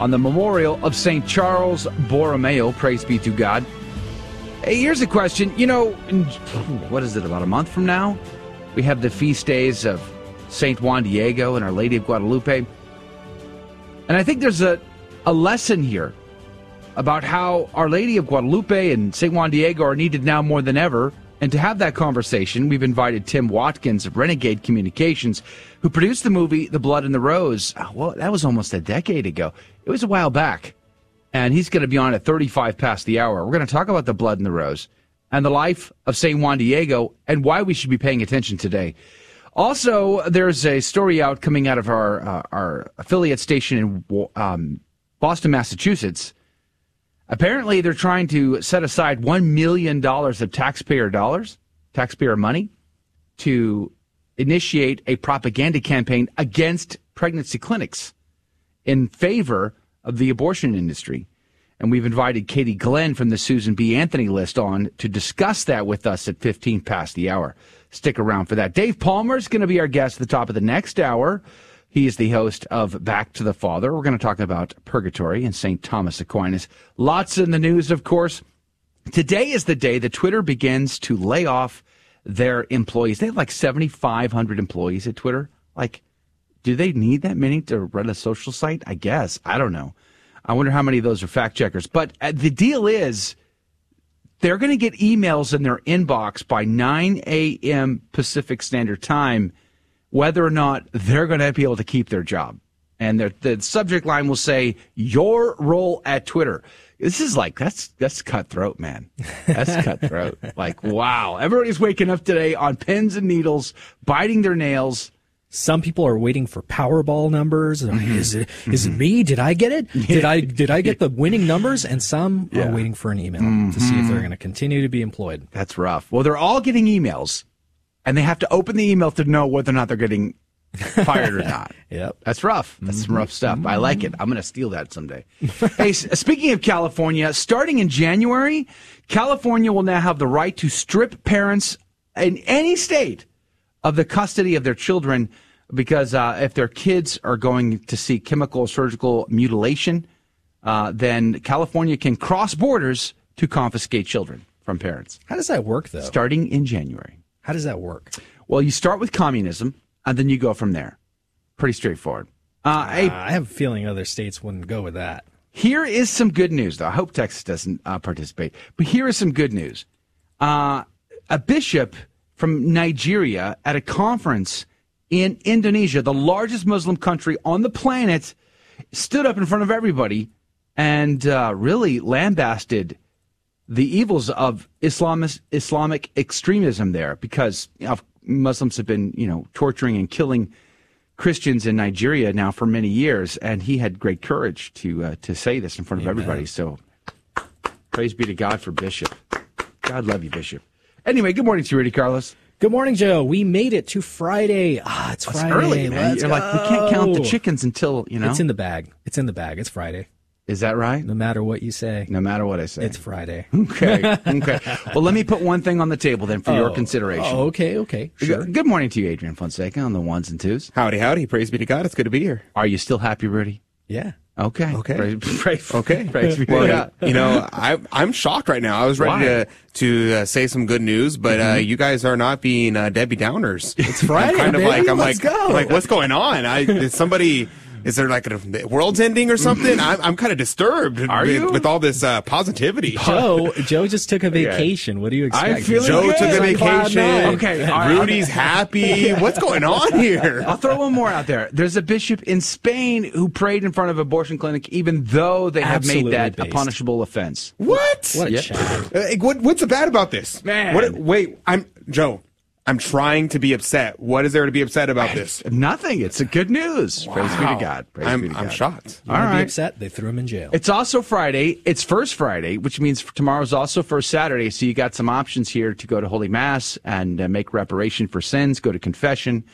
on the memorial of St. Charles Borromeo. Praise be to God. Hey, here's a question. You know, what is it, about a month from now? We have the feast days of St. Juan Diego and Our Lady of Guadalupe. And I think there's a, a lesson here about how Our Lady of Guadalupe and St. Juan Diego are needed now more than ever. And to have that conversation, we've invited Tim Watkins of Renegade Communications, who produced the movie The Blood and the Rose. Oh, well, that was almost a decade ago. It was a while back. And he's going to be on at 35 past the hour. We're going to talk about The Blood and the Rose and the life of St. Juan Diego and why we should be paying attention today. Also, there's a story out coming out of our uh, our affiliate station in um, Boston, Massachusetts. Apparently, they're trying to set aside one million dollars of taxpayer dollars, taxpayer money, to initiate a propaganda campaign against pregnancy clinics in favor of the abortion industry. And we've invited Katie Glenn from the Susan B. Anthony list on to discuss that with us at 15 past the hour. Stick around for that. Dave Palmer is going to be our guest at the top of the next hour. He is the host of Back to the Father. We're going to talk about purgatory and St. Thomas Aquinas. Lots in the news, of course. Today is the day that Twitter begins to lay off their employees. They have like 7,500 employees at Twitter. Like, do they need that many to run a social site? I guess. I don't know. I wonder how many of those are fact checkers. But uh, the deal is, they're going to get emails in their inbox by 9 a.m. Pacific Standard Time whether or not they're going to be able to keep their job. And the subject line will say, Your role at Twitter. This is like, that's, that's cutthroat, man. That's cutthroat. like, wow. Everybody's waking up today on pins and needles, biting their nails. Some people are waiting for Powerball numbers. Mm-hmm. Is it is it me? Did I get it? Did I did I get the winning numbers? And some yeah. are waiting for an email mm-hmm. to see if they're mm-hmm. going to continue to be employed. That's rough. Well, they're all getting emails and they have to open the email to know whether or not they're getting fired or not. yep. That's rough. That's mm-hmm. some rough stuff. I like it. I'm going to steal that someday. hey, speaking of California, starting in January, California will now have the right to strip parents in any state of the custody of their children because uh, if their kids are going to see chemical surgical mutilation, uh, then California can cross borders to confiscate children from parents. How does that work, though? Starting in January. How does that work? Well, you start with communism, and then you go from there. Pretty straightforward. Uh, uh, I have a feeling other states wouldn't go with that. Here is some good news, though. I hope Texas doesn't uh, participate. But here is some good news. Uh, a bishop from Nigeria at a conference in Indonesia, the largest Muslim country on the planet, stood up in front of everybody and uh, really lambasted the evils of Islamist, Islamic extremism there because you know, Muslims have been, you know, torturing and killing Christians in Nigeria now for many years, and he had great courage to uh, to say this in front of everybody. So, praise be to God for Bishop. God love you, Bishop. Anyway, good morning to you, Rudy Carlos. Good morning, Joe. We made it to Friday. Ah, it's Friday. It's early, man. Let's You're go. like, we can't count the chickens until, you know. It's in the bag. It's in the bag. It's Friday. Is that right? No matter what you say. No matter what I say. It's Friday. Okay. Okay. well, let me put one thing on the table then for oh, your consideration. Oh, okay. Okay. Sure. Good morning to you, Adrian Fonseca, on the ones and twos. Howdy, howdy. Praise be to God. It's good to be here. Are you still happy, Rudy? Yeah. Okay. Okay. Praise, praise, okay. Praise well, you know, I, I'm shocked right now. I was ready Why? to to uh, say some good news, but uh, mm-hmm. uh, you guys are not being uh, Debbie Downers. It's Friday. I'm kind of baby. like I'm Let's like go. like what's going on? I did somebody is there like a the world's ending or something? I'm, I'm kind of disturbed Are with, you? with all this uh, positivity. Joe, Joe just took a vacation. What do you expect? I'm feeling Joe good. took a vacation. Okay, Rudy's happy. What's going on here? I'll throw one more out there. There's a bishop in Spain who prayed in front of an abortion clinic, even though they have Absolutely made that based. a punishable offense. What? What a Yep. Uh, what what's the bad about this? Man. What, wait, I'm Joe. I'm trying to be upset. What is there to be upset about this? Nothing. It's a good news. Praise be to God. Praise I'm, be to God. I'm God. shocked. You wanna be upset? They threw him in jail. It's also Friday. It's First Friday, which means tomorrow's also First Saturday. So you got some options here to go to Holy Mass and uh, make reparation for sins, go to confession,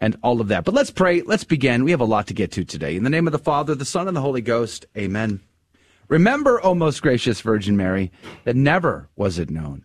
and all of that. But let's pray. Let's begin. We have a lot to get to today. In the name of the Father, the Son, and the Holy Ghost. Amen. Remember, O most gracious Virgin Mary, that never was it known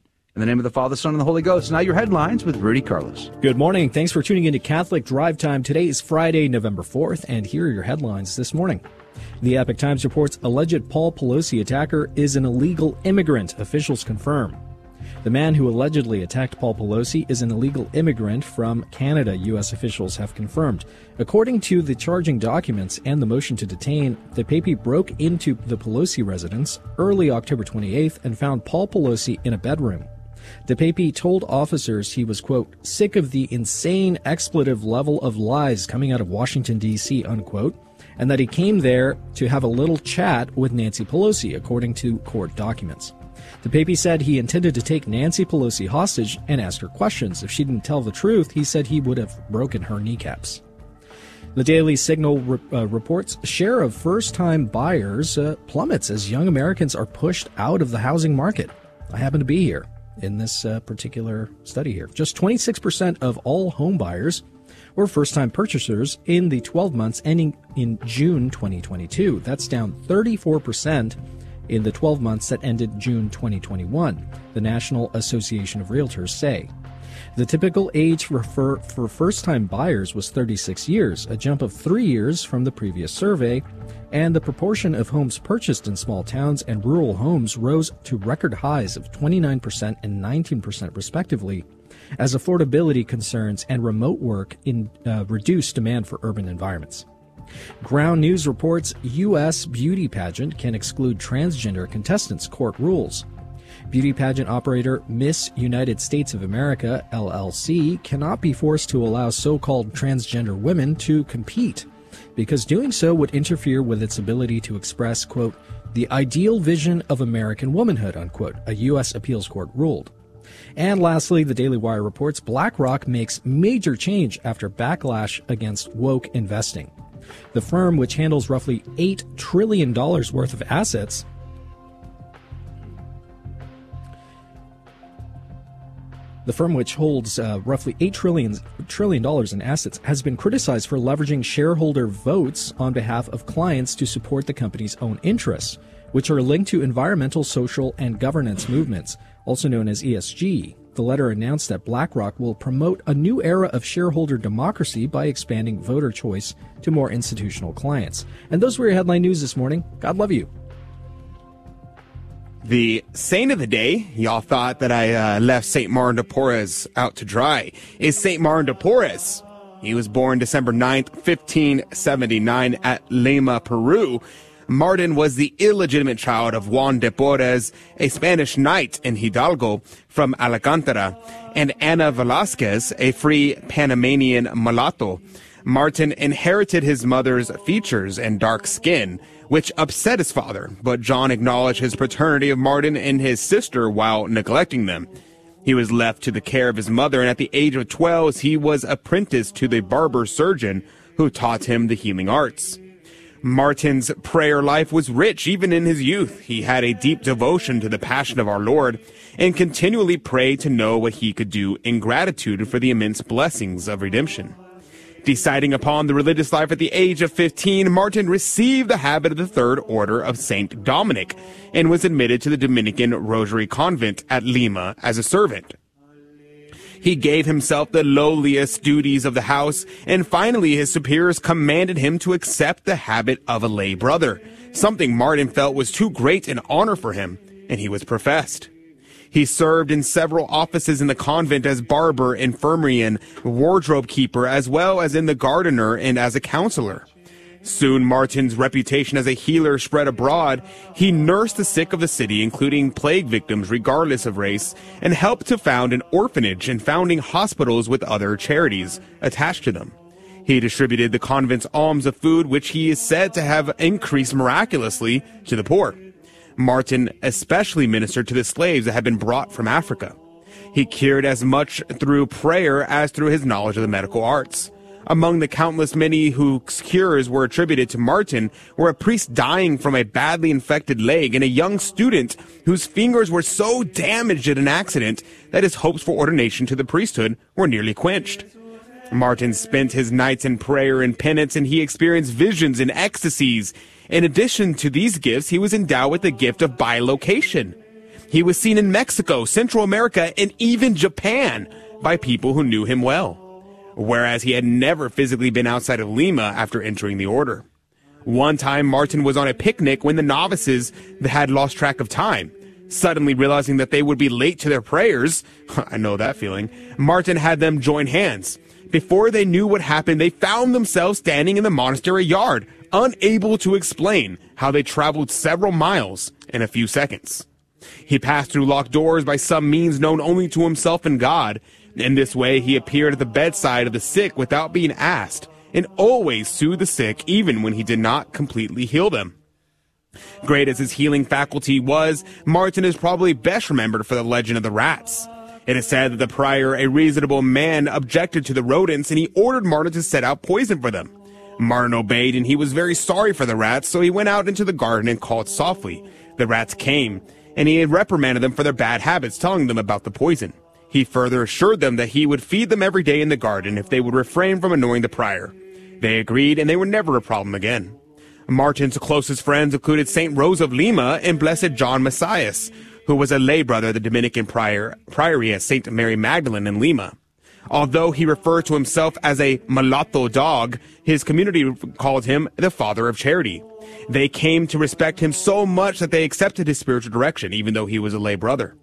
In the name of the Father, Son, and the Holy Ghost. Now your headlines with Rudy Carlos. Good morning. Thanks for tuning into Catholic Drive Time. Today is Friday, November 4th, and here are your headlines this morning. The Epoch Times reports alleged Paul Pelosi attacker is an illegal immigrant, officials confirm. The man who allegedly attacked Paul Pelosi is an illegal immigrant from Canada, U.S. officials have confirmed. According to the charging documents and the motion to detain, DePape broke into the Pelosi residence early October 28th and found Paul Pelosi in a bedroom. DePape told officers he was, quote, sick of the insane expletive level of lies coming out of Washington, D.C., unquote, and that he came there to have a little chat with Nancy Pelosi, according to court documents. DePape said he intended to take Nancy Pelosi hostage and ask her questions. If she didn't tell the truth, he said he would have broken her kneecaps. The Daily Signal re- uh, reports share of first-time buyers uh, plummets as young Americans are pushed out of the housing market. I happen to be here in this uh, particular study here. Just 26% of all home buyers were first-time purchasers in the 12 months ending in June 2022. That's down 34% in the 12 months that ended June 2021, the National Association of Realtors say. The typical age for, for, for first time buyers was 36 years, a jump of three years from the previous survey, and the proportion of homes purchased in small towns and rural homes rose to record highs of 29% and 19% respectively, as affordability concerns and remote work in, uh, reduced demand for urban environments. Ground News reports U.S. beauty pageant can exclude transgender contestants, court rules. Beauty pageant operator Miss United States of America, LLC, cannot be forced to allow so called transgender women to compete, because doing so would interfere with its ability to express, quote, the ideal vision of American womanhood, unquote, a U.S. appeals court ruled. And lastly, the Daily Wire reports BlackRock makes major change after backlash against woke investing. The firm, which handles roughly $8 trillion worth of assets, The firm, which holds uh, roughly $8 trillion, trillion dollars in assets, has been criticized for leveraging shareholder votes on behalf of clients to support the company's own interests, which are linked to environmental, social, and governance movements, also known as ESG. The letter announced that BlackRock will promote a new era of shareholder democracy by expanding voter choice to more institutional clients. And those were your headline news this morning. God love you. The saint of the day, y'all thought that I uh, left St. Martin de Porres out to dry, is St. Martin de Porres. He was born December 9th, 1579 at Lima, Peru. Martin was the illegitimate child of Juan de Porres, a Spanish knight in Hidalgo from Alcantara, and Ana Velasquez, a free Panamanian mulatto. Martin inherited his mother's features and dark skin, which upset his father, but John acknowledged his paternity of Martin and his sister while neglecting them. He was left to the care of his mother, and at the age of 12, he was apprenticed to the barber surgeon who taught him the healing arts. Martin's prayer life was rich even in his youth. He had a deep devotion to the passion of our Lord and continually prayed to know what he could do in gratitude for the immense blessings of redemption. Deciding upon the religious life at the age of 15, Martin received the habit of the Third Order of St. Dominic and was admitted to the Dominican Rosary Convent at Lima as a servant. He gave himself the lowliest duties of the house, and finally his superiors commanded him to accept the habit of a lay brother, something Martin felt was too great an honor for him, and he was professed. He served in several offices in the convent as barber, infirmarian, wardrobe keeper, as well as in the gardener and as a counselor. Soon Martin's reputation as a healer spread abroad. He nursed the sick of the city, including plague victims regardless of race, and helped to found an orphanage and founding hospitals with other charities attached to them. He distributed the convent's alms of food, which he is said to have increased miraculously to the poor. Martin especially ministered to the slaves that had been brought from Africa. He cured as much through prayer as through his knowledge of the medical arts. Among the countless many whose cures were attributed to Martin were a priest dying from a badly infected leg and a young student whose fingers were so damaged in an accident that his hopes for ordination to the priesthood were nearly quenched. Martin spent his nights in prayer and penance and he experienced visions and ecstasies. In addition to these gifts, he was endowed with the gift of bilocation. He was seen in Mexico, Central America, and even Japan by people who knew him well whereas he had never physically been outside of Lima after entering the order. One time, Martin was on a picnic when the novices had lost track of time. Suddenly realizing that they would be late to their prayers, I know that feeling, Martin had them join hands. Before they knew what happened, they found themselves standing in the monastery yard, unable to explain how they traveled several miles in a few seconds. He passed through locked doors by some means known only to himself and God, in this way, he appeared at the bedside of the sick without being asked, and always soothed the sick even when he did not completely heal them. Great as his healing faculty was, Martin is probably best remembered for the legend of the rats. It is said that the prior, a reasonable man, objected to the rodents and he ordered Martin to set out poison for them. Martin obeyed and he was very sorry for the rats, so he went out into the garden and called softly. The rats came, and he reprimanded them for their bad habits, telling them about the poison. He further assured them that he would feed them every day in the garden if they would refrain from annoying the prior. They agreed, and they were never a problem again. Martin's closest friends included St. Rose of Lima and Blessed John Macias, who was a lay brother of the Dominican prior, priory at St. Mary Magdalene in Lima. Although he referred to himself as a mulatto dog, his community called him the father of charity. They came to respect him so much that they accepted his spiritual direction, even though he was a lay brother.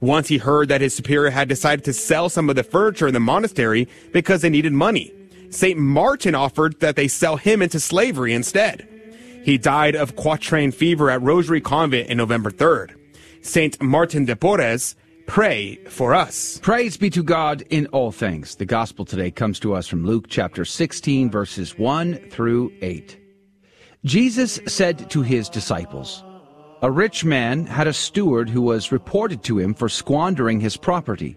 Once he heard that his superior had decided to sell some of the furniture in the monastery because they needed money. St. Martin offered that they sell him into slavery instead. He died of quartan fever at Rosary Convent in November 3rd. St. Martin de Porres, pray for us. Praise be to God in all things. The gospel today comes to us from Luke chapter 16, verses 1 through 8. Jesus said to his disciples, a rich man had a steward who was reported to him for squandering his property.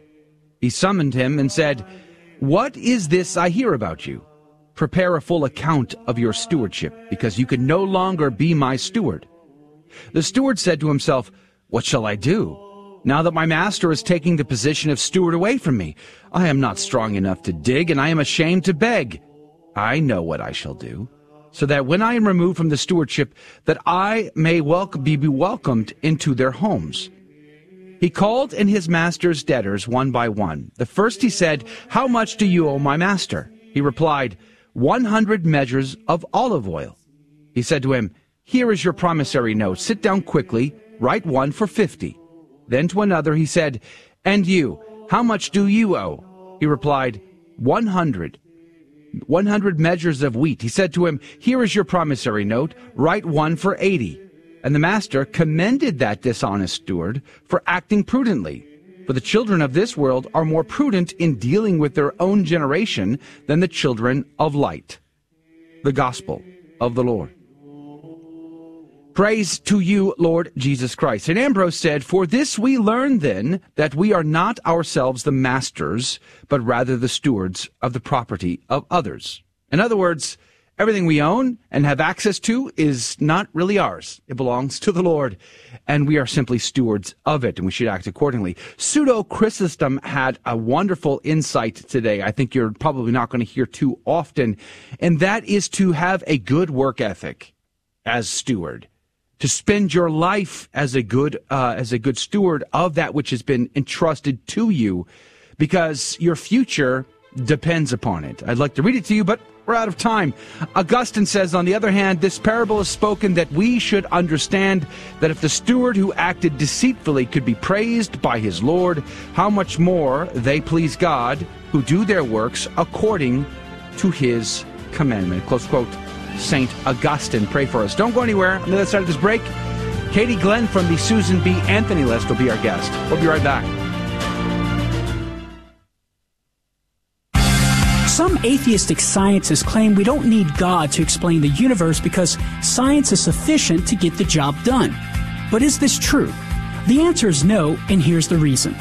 He summoned him and said, What is this I hear about you? Prepare a full account of your stewardship, because you can no longer be my steward. The steward said to himself, What shall I do? Now that my master is taking the position of steward away from me, I am not strong enough to dig, and I am ashamed to beg. I know what I shall do so that when I am removed from the stewardship, that I may welcome, be welcomed into their homes. He called in his master's debtors one by one. The first he said, How much do you owe my master? He replied, One hundred measures of olive oil. He said to him, Here is your promissory note. Sit down quickly, write one for fifty. Then to another he said, And you, how much do you owe? He replied, One hundred. 100 measures of wheat. He said to him, Here is your promissory note, write one for 80. And the master commended that dishonest steward for acting prudently. For the children of this world are more prudent in dealing with their own generation than the children of light. The Gospel of the Lord. Praise to you, Lord Jesus Christ. And Ambrose said, For this we learn then that we are not ourselves the masters, but rather the stewards of the property of others. In other words, everything we own and have access to is not really ours. It belongs to the Lord, and we are simply stewards of it, and we should act accordingly. Pseudo Chrysostom had a wonderful insight today. I think you're probably not going to hear too often, and that is to have a good work ethic as steward to spend your life as a good uh, as a good steward of that which has been entrusted to you because your future depends upon it. I'd like to read it to you, but we're out of time. Augustine says, on the other hand, this parable is spoken that we should understand that if the steward who acted deceitfully could be praised by his Lord, how much more they please God who do their works according to his commandment. Close quote. St. Augustine. Pray for us. Don't go anywhere. On the other side of this break, Katie Glenn from the Susan B. Anthony list will be our guest. We'll be right back. Some atheistic scientists claim we don't need God to explain the universe because science is sufficient to get the job done. But is this true? The answer is no, and here's the reason.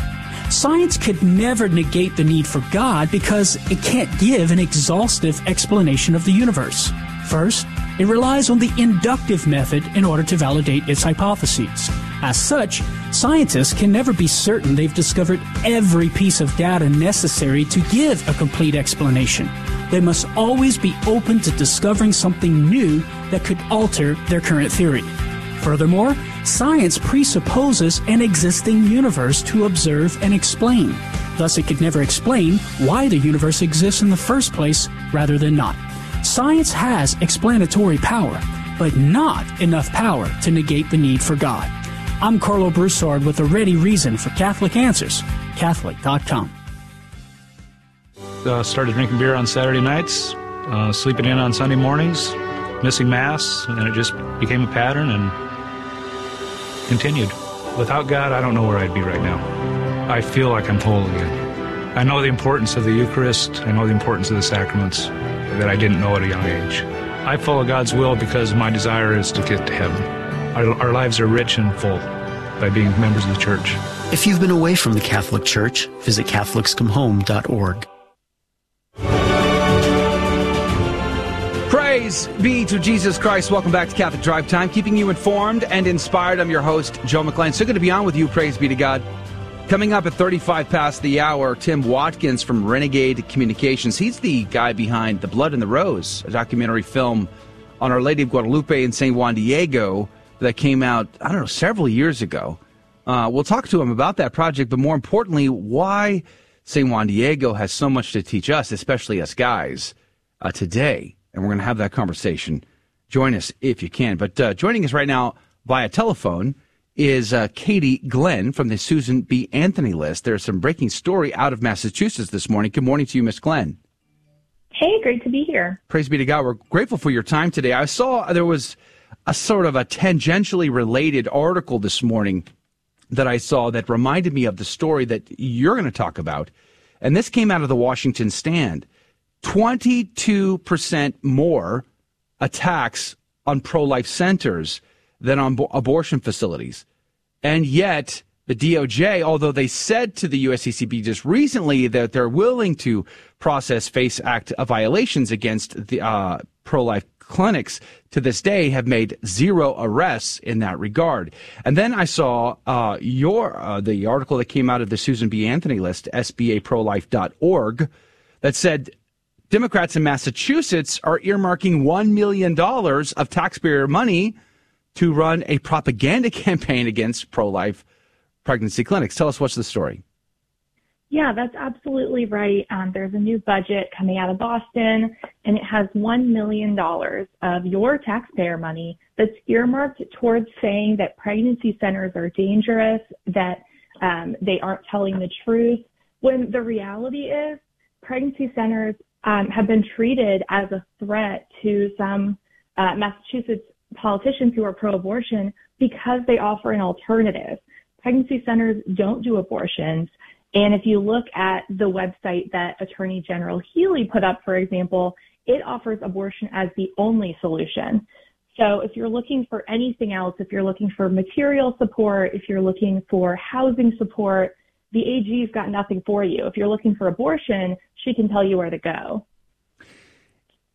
Science could never negate the need for God because it can't give an exhaustive explanation of the universe. First, it relies on the inductive method in order to validate its hypotheses. As such, scientists can never be certain they've discovered every piece of data necessary to give a complete explanation. They must always be open to discovering something new that could alter their current theory. Furthermore, science presupposes an existing universe to observe and explain. Thus, it could never explain why the universe exists in the first place rather than not. Science has explanatory power, but not enough power to negate the need for God. I'm Karlo Broussard with a ready reason for Catholic Answers, Catholic.com. Uh, started drinking beer on Saturday nights, uh, sleeping in on Sunday mornings, missing Mass, and it just became a pattern and continued. Without God, I don't know where I'd be right now. I feel like I'm whole again. I know the importance of the Eucharist, I know the importance of the sacraments that I didn't know at a young age. I follow God's will because my desire is to get to heaven. Our, our lives are rich and full by being members of the church. If you've been away from the Catholic Church, visit CatholicsComeHome.org. Praise be to Jesus Christ. Welcome back to Catholic Drive Time, keeping you informed and inspired. I'm your host, Joe McClane. So good to be on with you. Praise be to God. Coming up at 35 past the hour, Tim Watkins from Renegade Communications. He's the guy behind The Blood and the Rose, a documentary film on Our Lady of Guadalupe in San Juan Diego that came out, I don't know, several years ago. Uh, we'll talk to him about that project, but more importantly, why San Juan Diego has so much to teach us, especially us guys, uh, today and we're going to have that conversation. Join us if you can. But uh, joining us right now via telephone is uh, Katie Glenn from the Susan B. Anthony list. There's some breaking story out of Massachusetts this morning. Good morning to you, Miss Glenn. Hey, great to be here. Praise be to God. We're grateful for your time today. I saw there was a sort of a tangentially related article this morning that I saw that reminded me of the story that you're going to talk about. And this came out of the Washington Stand. 22% more attacks on pro life centers than on bo- abortion facilities. And yet, the DOJ, although they said to the USCCB just recently that they're willing to process FACE Act violations against the uh, pro life clinics, to this day have made zero arrests in that regard. And then I saw uh, your uh, the article that came out of the Susan B. Anthony list, SBAProLife.org, that said Democrats in Massachusetts are earmarking $1 million of taxpayer money to run a propaganda campaign against pro life pregnancy clinics. Tell us what's the story. Yeah, that's absolutely right. Um, there's a new budget coming out of Boston, and it has $1 million of your taxpayer money that's earmarked towards saying that pregnancy centers are dangerous, that um, they aren't telling the truth, when the reality is pregnancy centers um, have been treated as a threat to some uh, Massachusetts politicians who are pro-abortion because they offer an alternative. Pregnancy centers don't do abortions. And if you look at the website that Attorney General Healey put up, for example, it offers abortion as the only solution. So if you're looking for anything else, if you're looking for material support, if you're looking for housing support, the AG's got nothing for you. If you're looking for abortion, she can tell you where to go.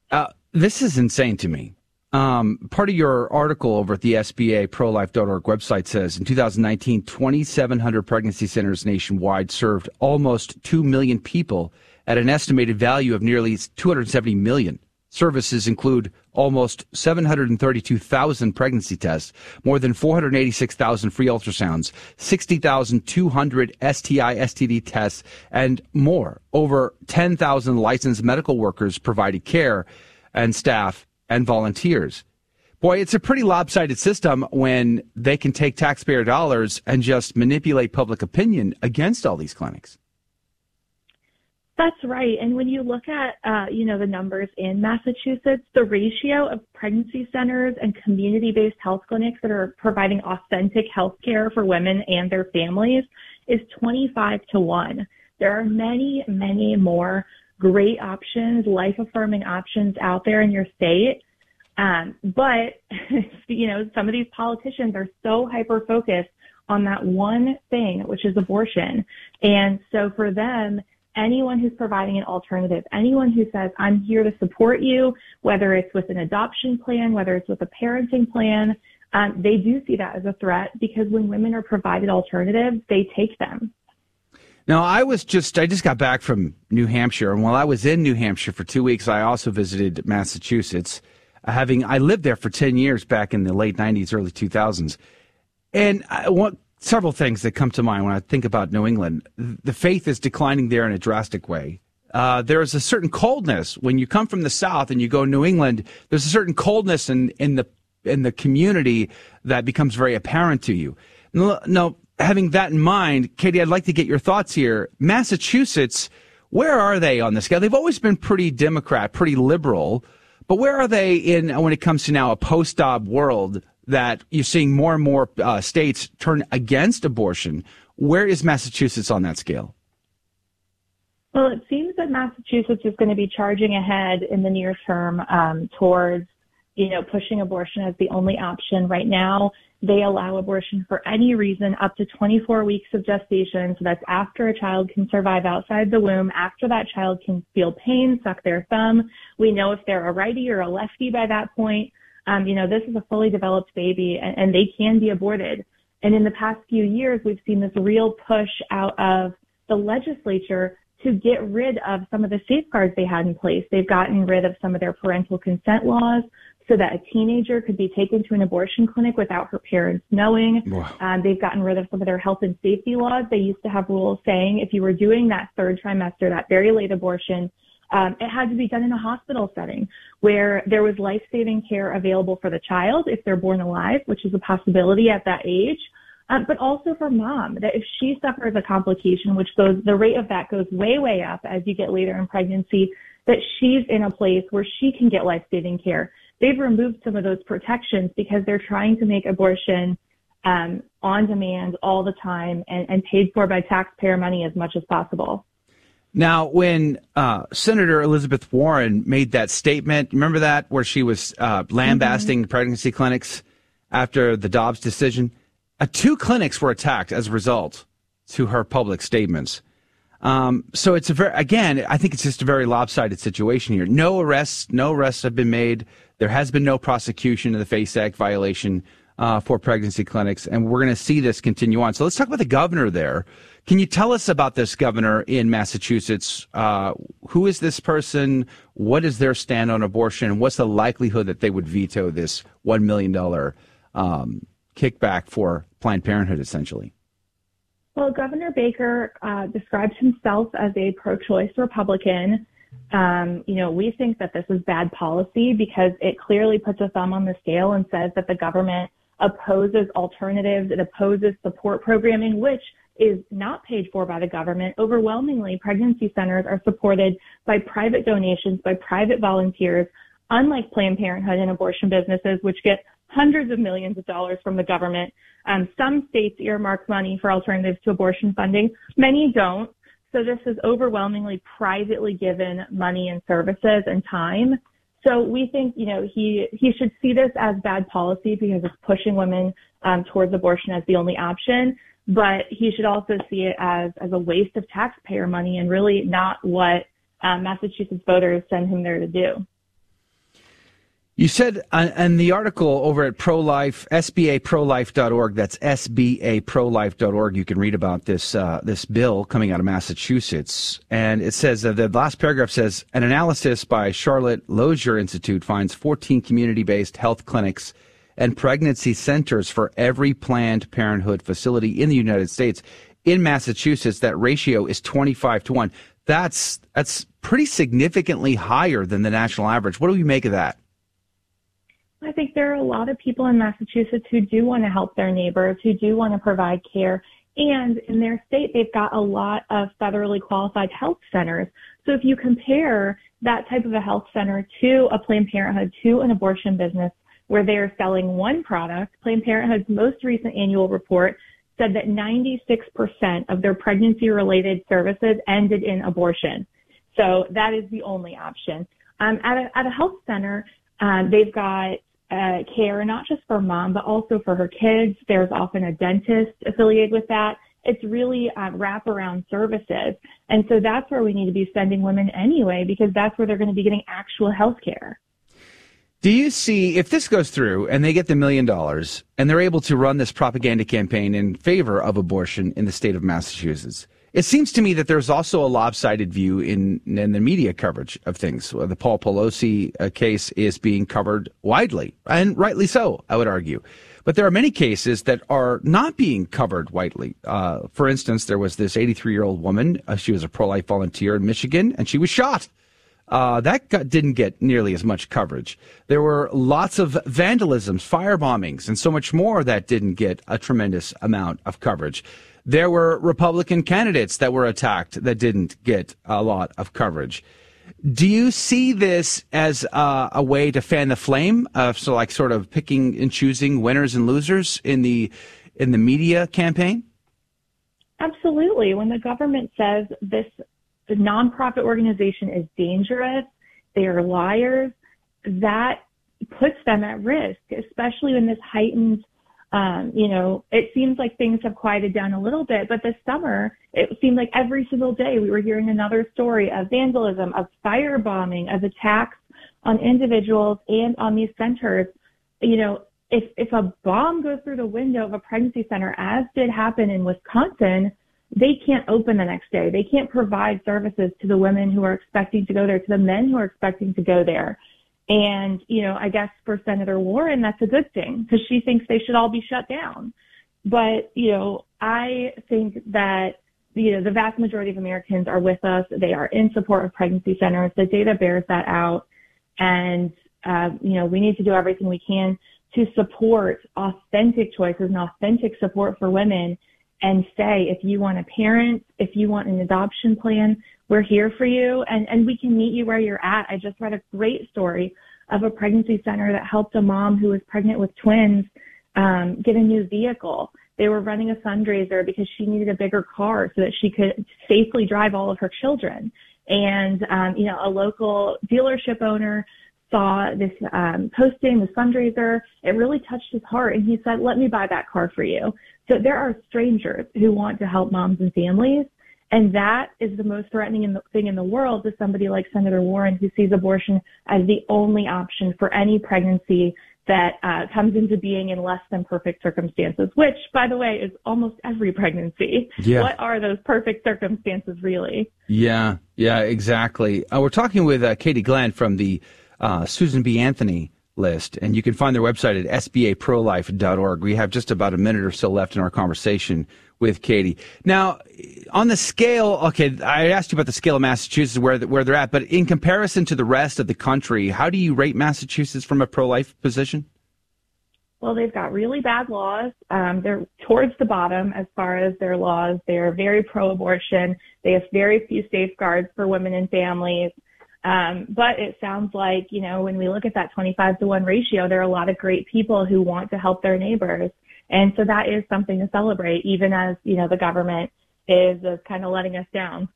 Uh, this is insane to me. Um, part of your article over at the SBA prolife.org website says in 2019, 2,700 pregnancy centers nationwide served almost 2 million people at an estimated value of nearly 270 million. Services include almost 732,000 pregnancy tests, more than 486,000 free ultrasounds, 60,200 STI STD tests, and more. Over 10,000 licensed medical workers provided care and staff and volunteers. Boy, it's a pretty lopsided system when they can take taxpayer dollars and just manipulate public opinion against all these clinics. That's right. And when you look at, uh, you know, the numbers in Massachusetts, the ratio of pregnancy centers and community-based health clinics that are providing authentic health care for women and their families is 25 to 1. There are many, many more great options, life-affirming options out there in your state. Um, but, you know, some of these politicians are so hyper-focused on that one thing, which is abortion. And so for them, anyone who's providing an alternative, anyone who says, I'm here to support you, whether it's with an adoption plan, whether it's with a parenting plan, um, they do see that as a threat because when women are provided alternatives, they take them. Now, I was just, I just got back from New Hampshire. And while I was in New Hampshire for two weeks, I also visited Massachusetts, having, I lived there for 10 years back in the late 90s, early 2000s. And I want, several things that come to mind when I think about New England. The faith is declining there in a drastic way. Uh, there is a certain coldness when you come from the South and you go New England. There's a certain coldness in, in the in the community that becomes very apparent to you. Now, having that in mind, Katie, I'd like to get your thoughts here. Massachusetts, where are they on the scale? They've always been pretty Democrat, pretty liberal, but where are they in when it comes to now a post-Roe world that you're seeing more and more uh, states turn against abortion. Where is Massachusetts on that scale? Well, it seems that Massachusetts is going to be charging ahead in the near term um, towards, you know, pushing abortion as the only option. Right now, they allow abortion for any reason up to 24 weeks of gestation. So that's after a child can survive outside the womb, after that child can feel pain, suck their thumb. We know if they're a righty or a lefty by that point um, you know, this is a fully developed baby and, and they can be aborted. And in the past few years, we've seen this real push out of the legislature to get rid of some of the safeguards they had in place. They've gotten rid of some of their parental consent laws so that a teenager could be taken to an abortion clinic without her parents knowing. Um, they've gotten rid of some of their health and safety laws. They used to have rules saying if you were doing that third trimester, that very late abortion, um, it had to be done in a hospital setting where there was life-saving care available for the child if they're born alive, which is a possibility at that age. Um, but also for mom, that if she suffers a complication, which goes, the rate of that goes way, way up as you get later in pregnancy, that she's in a place where she can get life-saving care. They've removed some of those protections because they're trying to make abortion um, on demand all the time and, and paid for by taxpayer money as much as possible. Now, when uh, Senator Elizabeth Warren made that statement, remember that where she was uh, lambasting mm-hmm. pregnancy clinics after the Dobbs decision? Uh, two clinics were attacked as a result to her public statements. Um, so it's a very, again, I think it's just a very lopsided situation here. No arrests, no arrests have been made. There has been no prosecution of the FACE Act violation uh, for pregnancy clinics, and we're going to see this continue on. So let's talk about the governor there can you tell us about this governor in Massachusetts? Uh, who is this person? What is their stand on abortion? What's the likelihood that they would veto this $1 million um, kickback for Planned Parenthood, essentially? Well, Governor Baker uh, describes himself as a pro choice Republican. Um, you know, we think that this is bad policy because it clearly puts a thumb on the scale and says that the government opposes alternatives, it opposes support programming, which is not paid for by the government. Overwhelmingly, pregnancy centers are supported by private donations, by private volunteers, unlike Planned Parenthood and abortion businesses, which get hundreds of millions of dollars from the government. Um, some states earmark money for alternatives to abortion funding. Many don't. So this is overwhelmingly privately given money and services and time. So we think, you know, he, he should see this as bad policy because it's pushing women um, towards abortion as the only option but he should also see it as as a waste of taxpayer money and really not what um, Massachusetts voters send him there to do. You said uh, in the article over at ProLife, SBAProLife.org, that's SBAProLife.org, you can read about this, uh, this bill coming out of Massachusetts. And it says, uh, the last paragraph says, an analysis by Charlotte Lozier Institute finds 14 community-based health clinics and pregnancy centers for every Planned Parenthood facility in the United States. In Massachusetts, that ratio is 25 to 1. That's, that's pretty significantly higher than the national average. What do we make of that? I think there are a lot of people in Massachusetts who do want to help their neighbors, who do want to provide care, And in their state, they've got a lot of federally qualified health centers. So if you compare that type of a health center to a Planned Parenthood, to an abortion business where they're selling one product, Planned Parenthood's most recent annual report said that 96% of their pregnancy related services ended in abortion. So that is the only option. Um, at, a, at a health center, um, they've got uh, care not just for mom, but also for her kids. There's often a dentist affiliated with that. It's really um, wraparound services. And so that's where we need to be sending women anyway, because that's where they're going to be getting actual health care. Do you see if this goes through and they get the million dollars and they're able to run this propaganda campaign in favor of abortion in the state of Massachusetts? It seems to me that there's also a lopsided view in, in the media coverage of things. The Paul Pelosi uh, case is being covered widely, and rightly so, I would argue. But there are many cases that are not being covered widely. Uh, for instance, there was this 83 year old woman. Uh, she was a pro life volunteer in Michigan, and she was shot. Uh, that got, didn't get nearly as much coverage. There were lots of vandalisms, fire bombings, and so much more that didn't get a tremendous amount of coverage. There were Republican candidates that were attacked that didn't get a lot of coverage. Do you see this as uh, a way to fan the flame? of so, like, sort of picking and choosing winners and losers in the in the media campaign? Absolutely. When the government says this nonprofit organization is dangerous, they are liars, that puts them at risk, especially in this heightened, um, you know, it seems like things have quieted down a little bit, but this summer, it seemed like every single day we were hearing another story of vandalism, of firebombing, of attacks on individuals and on these centers. You know, if, if a bomb goes through the window of a pregnancy center, as did happen in Wisconsin, they can't open the next day. They can't provide services to the women who are expecting to go there, to the men who are expecting to go there. And, you know, I guess for Senator Warren, that's a good thing because she thinks they should all be shut down. But, you know, I think that, you know, the vast majority of Americans are with us. They are in support of pregnancy centers. The data bears that out. And, uh, you know, we need to do everything we can to support authentic choices and authentic support for women and say, if you want a parent, if you want an adoption plan, we're here for you and, and we can meet you where you're at. I just read a great story of a pregnancy center that helped a mom who was pregnant with twins um, get a new vehicle. They were running a fundraiser because she needed a bigger car so that she could safely drive all of her children. And, um, you know, a local dealership owner saw this um, posting, this fundraiser. It really touched his heart, and he said, "Let me buy that car for you." So there are strangers who want to help moms and families, and that is the most threatening in the, thing in the world to somebody like Senator Warren, who sees abortion as the only option for any pregnancy that uh, comes into being in less than perfect circumstances, which, by the way, is almost every pregnancy. Yeah. What are those perfect circumstances, really? Yeah, yeah, exactly. Uh, we're talking with uh, Katie Glenn from the uh, Susan B. Anthony list, and you can find their website at sbaprolife.org. We have just about a minute or so left in our conversation with Katie. Now, on the scale, okay, I asked you about the scale of Massachusetts, where where they're at, but in comparison to the rest of the country, how do you rate Massachusetts from a pro-life position? Well, they've got really bad laws. Um, they're towards the bottom as far as their laws. They're very pro-abortion. They have very few safeguards for women and families. Um, but it sounds like, you know, when we look at that 25 to 1 ratio, there are a lot of great people who want to help their neighbors. And so that is something to celebrate, even as, you know, the government is, is kind of letting us down.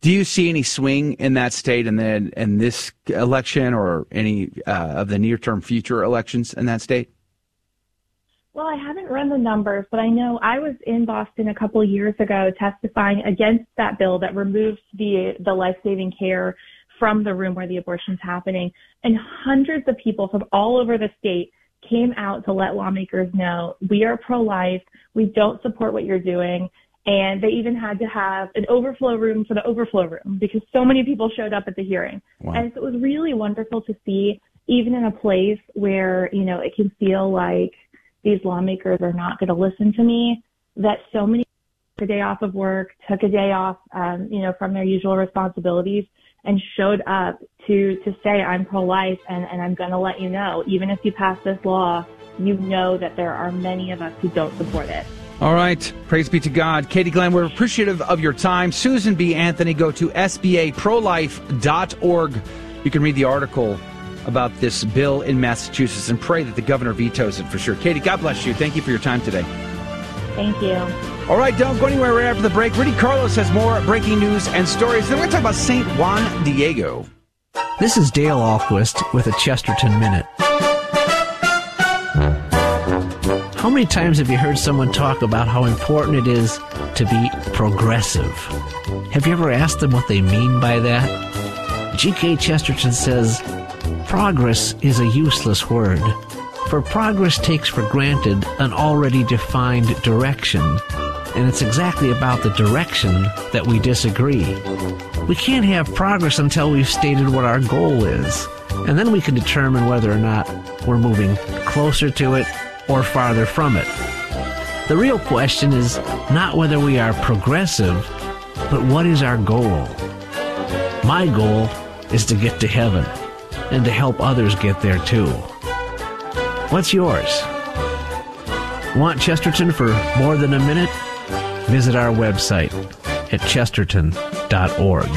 Do you see any swing in that state and then in this election or any uh, of the near term future elections in that state? Well, I haven't run the numbers, but I know I was in Boston a couple of years ago testifying against that bill that removes the the life saving care from the room where the abortion's happening. And hundreds of people from all over the state came out to let lawmakers know we are pro-life. We don't support what you're doing. And they even had to have an overflow room for the overflow room because so many people showed up at the hearing. Wow. And so it was really wonderful to see, even in a place where, you know, it can feel like these lawmakers are not going to listen to me, that so many took a day off of work, took a day off, um, you know, from their usual responsibilities and showed up to to say I'm pro-life and, and I'm going to let you know, even if you pass this law, you know that there are many of us who don't support it. All right. Praise be to God. Katie Glenn, we're appreciative of your time. Susan B. Anthony, go to sbaprolife.org. You can read the article about this bill in Massachusetts and pray that the governor vetoes it for sure. Katie, God bless you. Thank you for your time today. Thank you. All right, don't go anywhere right after the break. Rudy Carlos has more breaking news and stories. Then we're going to talk about St. Juan Diego. This is Dale Ahlquist with a Chesterton Minute. How many times have you heard someone talk about how important it is to be progressive? Have you ever asked them what they mean by that? G.K. Chesterton says, Progress is a useless word, for progress takes for granted an already defined direction, and it's exactly about the direction that we disagree. We can't have progress until we've stated what our goal is, and then we can determine whether or not we're moving closer to it or farther from it. The real question is not whether we are progressive, but what is our goal? My goal is to get to heaven and to help others get there too. What's yours? Want Chesterton for more than a minute? Visit our website at chesterton.org.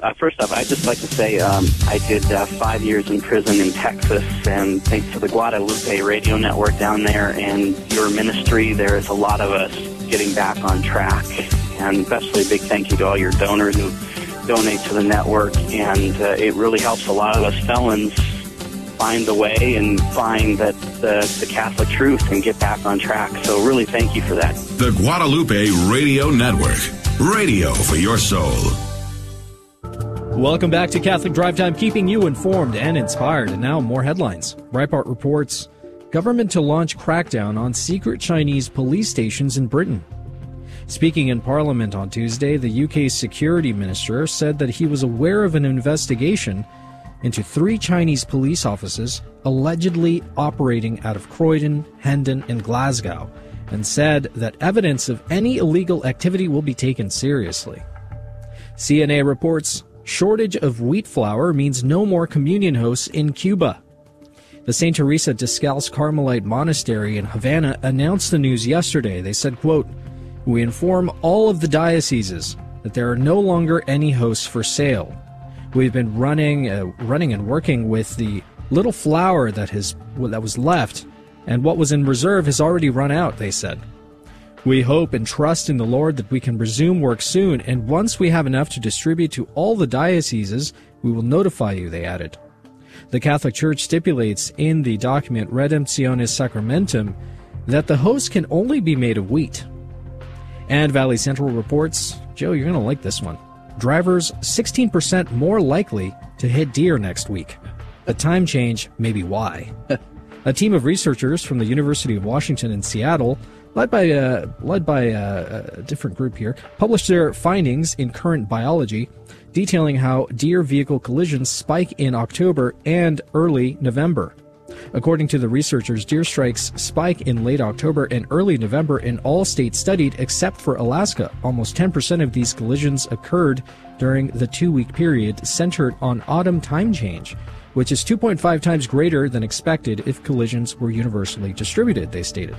Uh, first off, I'd just like to say um, I did uh, five years in prison in Texas, and thanks to the Guadalupe radio network down there and your ministry, there is a lot of us getting back on track. And especially a big thank you to all your donors who donate to the network, and uh, it really helps a lot of us felons find the way and find that the, the Catholic truth and get back on track. So really thank you for that. The Guadalupe Radio Network, radio for your soul. Welcome back to Catholic Drive Time, keeping you informed and inspired. And now more headlines. Breitbart reports government to launch crackdown on secret Chinese police stations in Britain. Speaking in Parliament on Tuesday, the UK's security minister said that he was aware of an investigation into three Chinese police offices allegedly operating out of Croydon, Hendon, and Glasgow, and said that evidence of any illegal activity will be taken seriously. CNA reports shortage of wheat flour means no more communion hosts in Cuba. The St. Teresa Descalce Carmelite Monastery in Havana announced the news yesterday. They said, quote, We inform all of the dioceses that there are no longer any hosts for sale. We've been running, uh, running and working with the little flour that has that was left, and what was in reserve has already run out. They said. We hope and trust in the Lord that we can resume work soon, and once we have enough to distribute to all the dioceses, we will notify you, they added. The Catholic Church stipulates in the document Redemptionis Sacramentum that the host can only be made of wheat. And Valley Central reports Joe, you're going to like this one. Drivers 16% more likely to hit deer next week. The time change may be why. A team of researchers from the University of Washington in Seattle led by a led by a, a, different group here, published their findings in Current Biology, detailing how deer vehicle collisions spike in October and early November. According to the researchers, deer strikes spike in late October and early November in all states studied except for Alaska. Almost 10% of these collisions occurred during the two week period centered on autumn time change, which is 2.5 times greater than expected if collisions were universally distributed, they stated.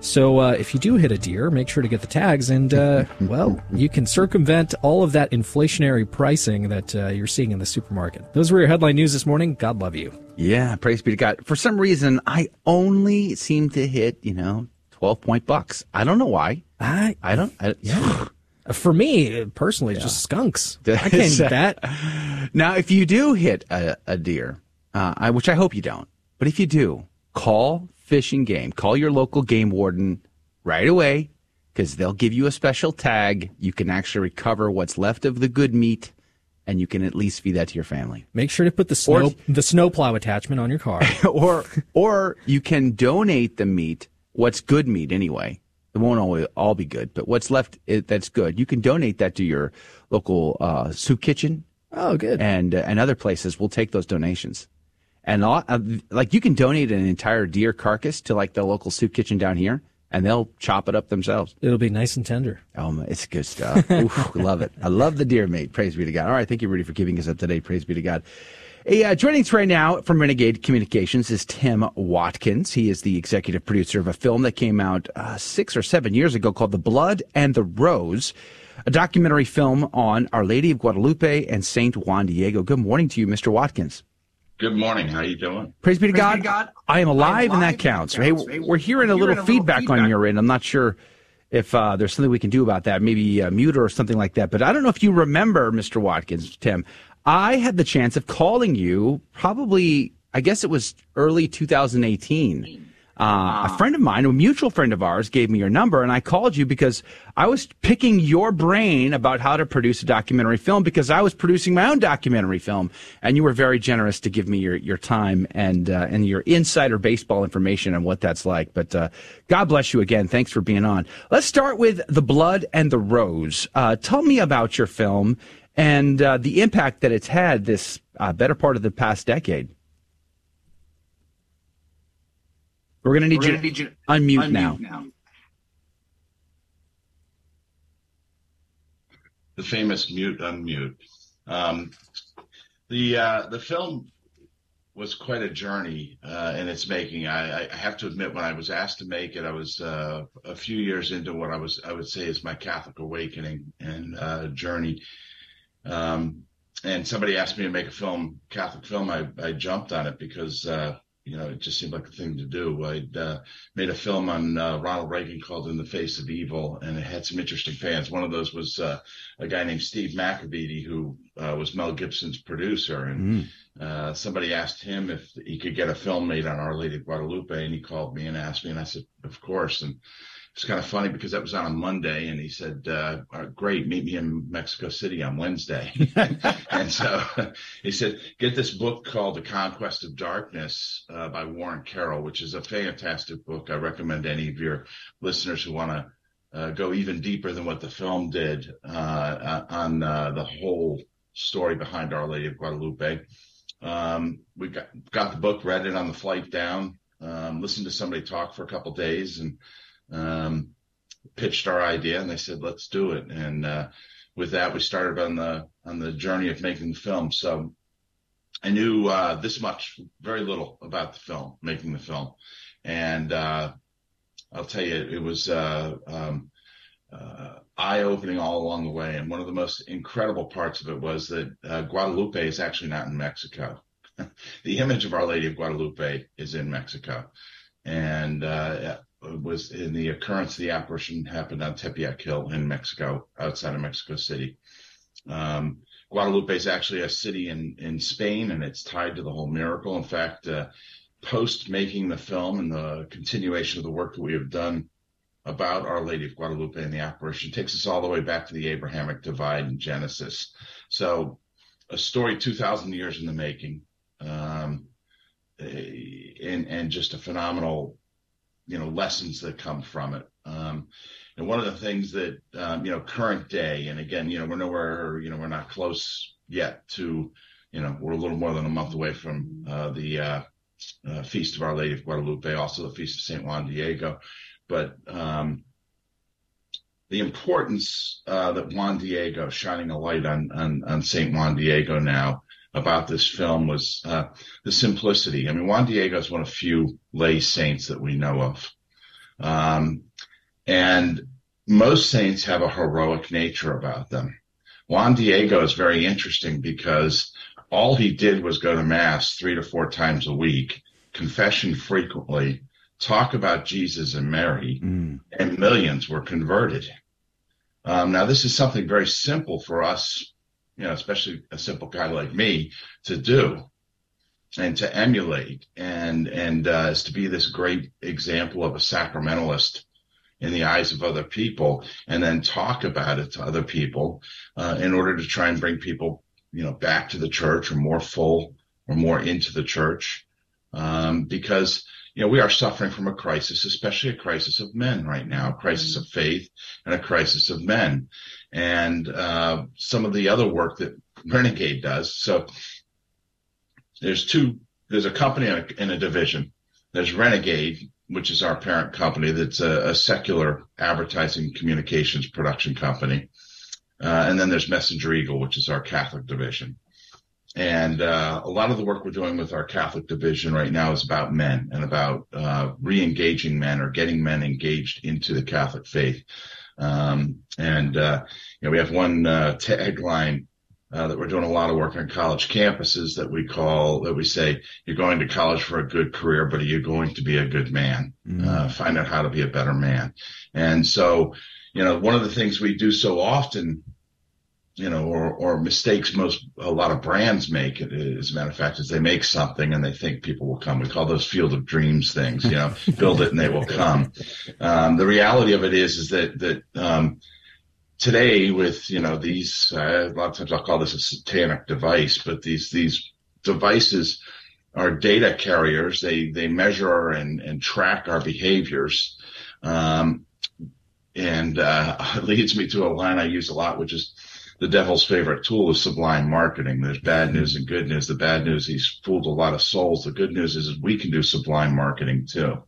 So uh, if you do hit a deer, make sure to get the tags, and uh, well, you can circumvent all of that inflationary pricing that uh, you're seeing in the supermarket. Those were your headline news this morning. God love you. Yeah, praise be to God. For some reason, I only seem to hit you know twelve point bucks. I don't know why. I I don't. I, yeah. For me personally, yeah. just skunks. I can't eat that. Now, if you do hit a, a deer, uh, I, which I hope you don't, but if you do, call Fish and Game. Call your local game warden right away because they'll give you a special tag. You can actually recover what's left of the good meat and you can at least feed that to your family. Make sure to put the snow or, the snowplow attachment on your car. or or you can donate the meat, what's good meat anyway. It won't always all be good, but what's left that's good. You can donate that to your local uh, soup kitchen. Oh, good. And uh, and other places will take those donations. And uh, like you can donate an entire deer carcass to like the local soup kitchen down here, and they'll chop it up themselves. It'll be nice and tender. Oh, it's good stuff. Oof, love it. I love the deer meat. Praise be to God. All right, thank you, Rudy, for giving us up today. Praise be to God. Hey, uh, joining us right now from Renegade Communications is Tim Watkins. He is the executive producer of a film that came out uh, six or seven years ago called The Blood and the Rose, a documentary film on Our Lady of Guadalupe and Saint Juan Diego. Good morning to you, Mr. Watkins. Good morning. How are you doing? Praise be to, Praise God. Be to God. I am alive, and that counts. Hey, we're hearing a little, feedback, feedback on your end. I'm not sure if uh, there's something we can do about that, maybe uh, mute or something like that. But I don't know if you remember, Mr. Watkins, Tim. I had the chance of calling you probably, I guess it was early 2018 uh, a friend of mine, a mutual friend of ours, gave me your number, and I called you because I was picking your brain about how to produce a documentary film because I was producing my own documentary film, and you were very generous to give me your, your time and uh, and your insider baseball information on what that's like. But uh, God bless you again. Thanks for being on. Let's start with the blood and the rose. Uh, tell me about your film and uh, the impact that it's had this uh, better part of the past decade. We're going to need, you, need you to unmute, unmute now. now. The famous mute unmute. Um, the uh, the film was quite a journey uh, in its making. I, I, have to admit, when I was asked to make it, I was uh, a few years into what I was I would say is my Catholic awakening and uh, journey. Um, and somebody asked me to make a film, Catholic film. I, I jumped on it because uh, you know, it just seemed like a thing to do. I'd uh, made a film on uh, Ronald Reagan called In the Face of Evil, and it had some interesting fans. One of those was uh, a guy named Steve McEveety, who uh, was Mel Gibson's producer. And mm. somebody asked him if he could get a film made on Our Lady of Guadalupe, and he called me and asked me, and I said, of course. And it's kind of funny because that was on a Monday, and he said, uh, "Great, meet me in Mexico City on Wednesday." and so he said, "Get this book called The Conquest of Darkness uh, by Warren Carroll, which is a fantastic book. I recommend any of your listeners who want to." Uh, go even deeper than what the film did uh, on uh, the whole story behind Our Lady of Guadalupe. Um, we got got the book, read it on the flight down, um, listened to somebody talk for a couple days, and um, pitched our idea, and they said, "Let's do it." And uh, with that, we started on the on the journey of making the film. So I knew uh, this much, very little about the film, making the film, and uh, I'll tell you, it was uh, um, uh, eye opening all along the way. And one of the most incredible parts of it was that uh, Guadalupe is actually not in Mexico. the image of Our Lady of Guadalupe is in Mexico, and uh, was in the occurrence of the apparition happened on Tepeyac Hill in Mexico, outside of Mexico City. Um, Guadalupe is actually a city in, in Spain and it's tied to the whole miracle. In fact, uh, post making the film and the continuation of the work that we have done about Our Lady of Guadalupe and the apparition takes us all the way back to the Abrahamic divide in Genesis. So a story 2000 years in the making. Um, and, and just a phenomenal you know lessons that come from it. Um, and one of the things that um, you know current day, and again, you know we're nowhere, you know we're not close yet to, you know we're a little more than a month away from uh, the uh, uh, feast of Our Lady of Guadalupe, also the feast of Saint Juan Diego, but um, the importance uh, that Juan Diego shining a light on on, on Saint Juan Diego now about this film was uh, the simplicity. I mean, Juan Diego is one of few lay saints that we know of. Um, and most saints have a heroic nature about them. Juan Diego is very interesting because all he did was go to mass three to four times a week, confession frequently, talk about Jesus and Mary, mm. and millions were converted. Um, now, this is something very simple for us you know, especially a simple guy like me to do and to emulate and, and, uh, is to be this great example of a sacramentalist in the eyes of other people and then talk about it to other people, uh, in order to try and bring people, you know, back to the church or more full or more into the church. Um, because, you know, we are suffering from a crisis, especially a crisis of men right now, a crisis of faith and a crisis of men and uh, some of the other work that Renegade does. So there's two. There's a company in a, and a division. There's Renegade, which is our parent company. That's a, a secular advertising communications production company. Uh, and then there's Messenger Eagle, which is our Catholic division. And uh, a lot of the work we're doing with our Catholic division right now is about men and about uh, re-engaging men or getting men engaged into the Catholic faith. Um, and uh, you know, we have one uh, tagline uh, that we're doing a lot of work on college campuses that we call that we say you're going to college for a good career, but are you going to be a good man? Mm-hmm. Uh, find out how to be a better man. And so, you know, one of the things we do so often you know, or, or mistakes most, a lot of brands make, as a matter of fact, is they make something and they think people will come. We call those field of dreams things, you know, build it and they will come. Um, the reality of it is, is that, that, um, today with, you know, these, uh, a lot of times I'll call this a satanic device, but these, these devices are data carriers. They, they measure and, and track our behaviors. Um, and, uh, leads me to a line I use a lot, which is, the devil's favorite tool is sublime marketing. There's bad news and good news. The bad news, he's fooled a lot of souls. The good news is, we can do sublime marketing too.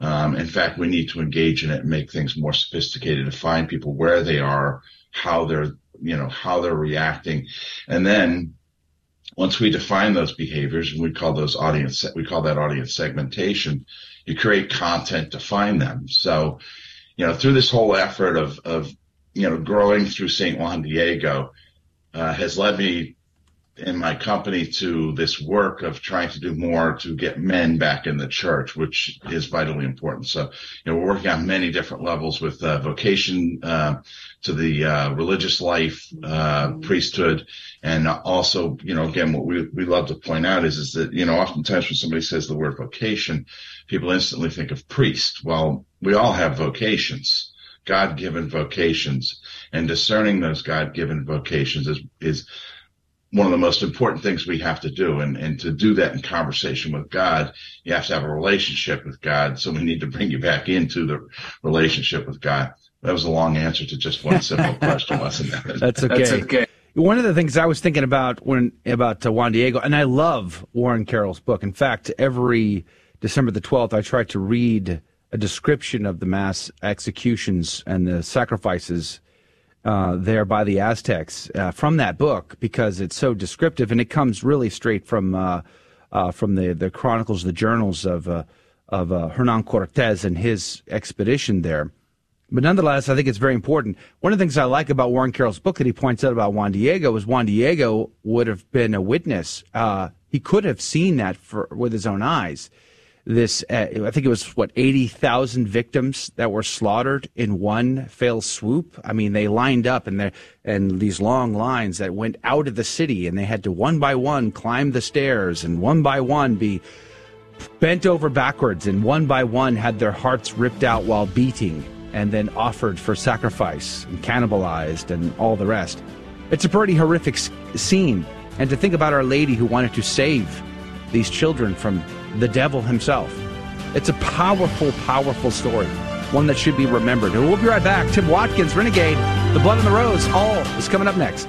Um, in fact, we need to engage in it and make things more sophisticated to find people where they are, how they're, you know, how they're reacting. And then once we define those behaviors and we call those audience, we call that audience segmentation, you create content to find them. So, you know, through this whole effort of, of you know, growing through St. Juan Diego uh, has led me in my company to this work of trying to do more to get men back in the church, which is vitally important. So, you know, we're working on many different levels with uh, vocation uh, to the uh, religious life, uh, priesthood, and also, you know, again, what we we love to point out is is that you know, oftentimes when somebody says the word vocation, people instantly think of priest. Well, we all have vocations. God given vocations and discerning those God given vocations is, is one of the most important things we have to do. And, and to do that in conversation with God, you have to have a relationship with God. So we need to bring you back into the relationship with God. That was a long answer to just one simple question, wasn't it? That's okay. That's okay. One of the things I was thinking about when about uh, Juan Diego, and I love Warren Carroll's book. In fact, every December the 12th, I try to read a description of the mass executions and the sacrifices uh, there by the Aztecs uh, from that book because it's so descriptive and it comes really straight from uh, uh from the, the chronicles, the journals of uh, of uh, Hernan Cortez and his expedition there. But nonetheless, I think it's very important. One of the things I like about Warren Carroll's book that he points out about Juan Diego is Juan Diego would have been a witness. he could have seen that for, with his own eyes this uh, I think it was what 80,000 victims that were slaughtered in one fell swoop. I mean, they lined up and there and these long lines that went out of the city and they had to one by one climb the stairs and one by one be bent over backwards and one by one had their hearts ripped out while beating and then offered for sacrifice and cannibalized and all the rest. It's a pretty horrific scene and to think about our lady who wanted to save these children from the devil himself. It's a powerful, powerful story, one that should be remembered. And we'll be right back. Tim Watkins, Renegade, The Blood and the Rose, all is coming up next.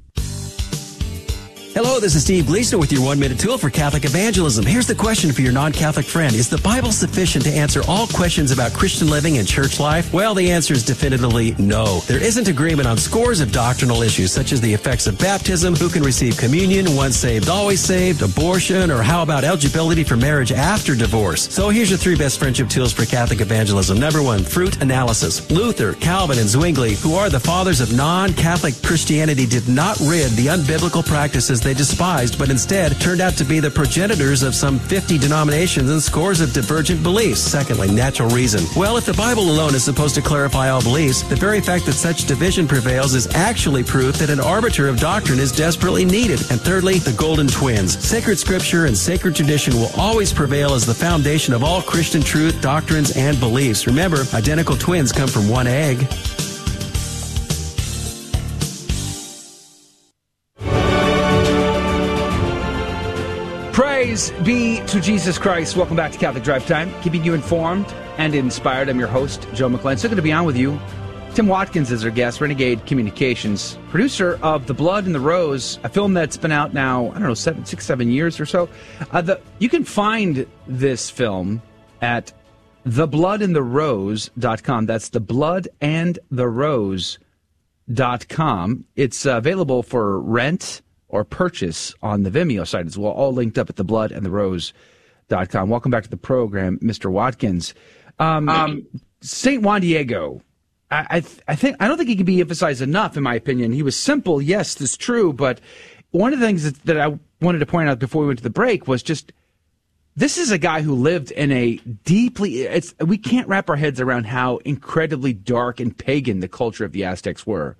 Hello, this is Steve Gleason with your one minute tool for Catholic evangelism. Here's the question for your non Catholic friend Is the Bible sufficient to answer all questions about Christian living and church life? Well, the answer is definitively no. There isn't agreement on scores of doctrinal issues such as the effects of baptism, who can receive communion, once saved, always saved, abortion, or how about eligibility for marriage after divorce. So here's your three best friendship tools for Catholic evangelism. Number one, fruit analysis. Luther, Calvin, and Zwingli, who are the fathers of non Catholic Christianity, did not rid the unbiblical practices they despised, but instead turned out to be the progenitors of some 50 denominations and scores of divergent beliefs. Secondly, natural reason. Well, if the Bible alone is supposed to clarify all beliefs, the very fact that such division prevails is actually proof that an arbiter of doctrine is desperately needed. And thirdly, the golden twins. Sacred scripture and sacred tradition will always prevail as the foundation of all Christian truth, doctrines, and beliefs. Remember, identical twins come from one egg. Praise be to Jesus Christ. Welcome back to Catholic Drive Time, keeping you informed and inspired. I'm your host, Joe McClane. So good to be on with you. Tim Watkins is our guest, Renegade Communications, producer of The Blood and the Rose, a film that's been out now, I don't know, seven, six, seven years or so. Uh, the, you can find this film at thebloodandtherose.com. That's thebloodandtherose.com. It's uh, available for rent or purchase on the Vimeo site as well, all linked up at thebloodandtherose.com. Welcome back to the program, Mr. Watkins. Um, um, St. Juan Diego I, I, th- I think I don't think he can be emphasized enough, in my opinion. He was simple, yes, that's true. But one of the things that, that I wanted to point out before we went to the break was just this is a guy who lived in a deeply it's we can't wrap our heads around how incredibly dark and pagan the culture of the Aztecs were.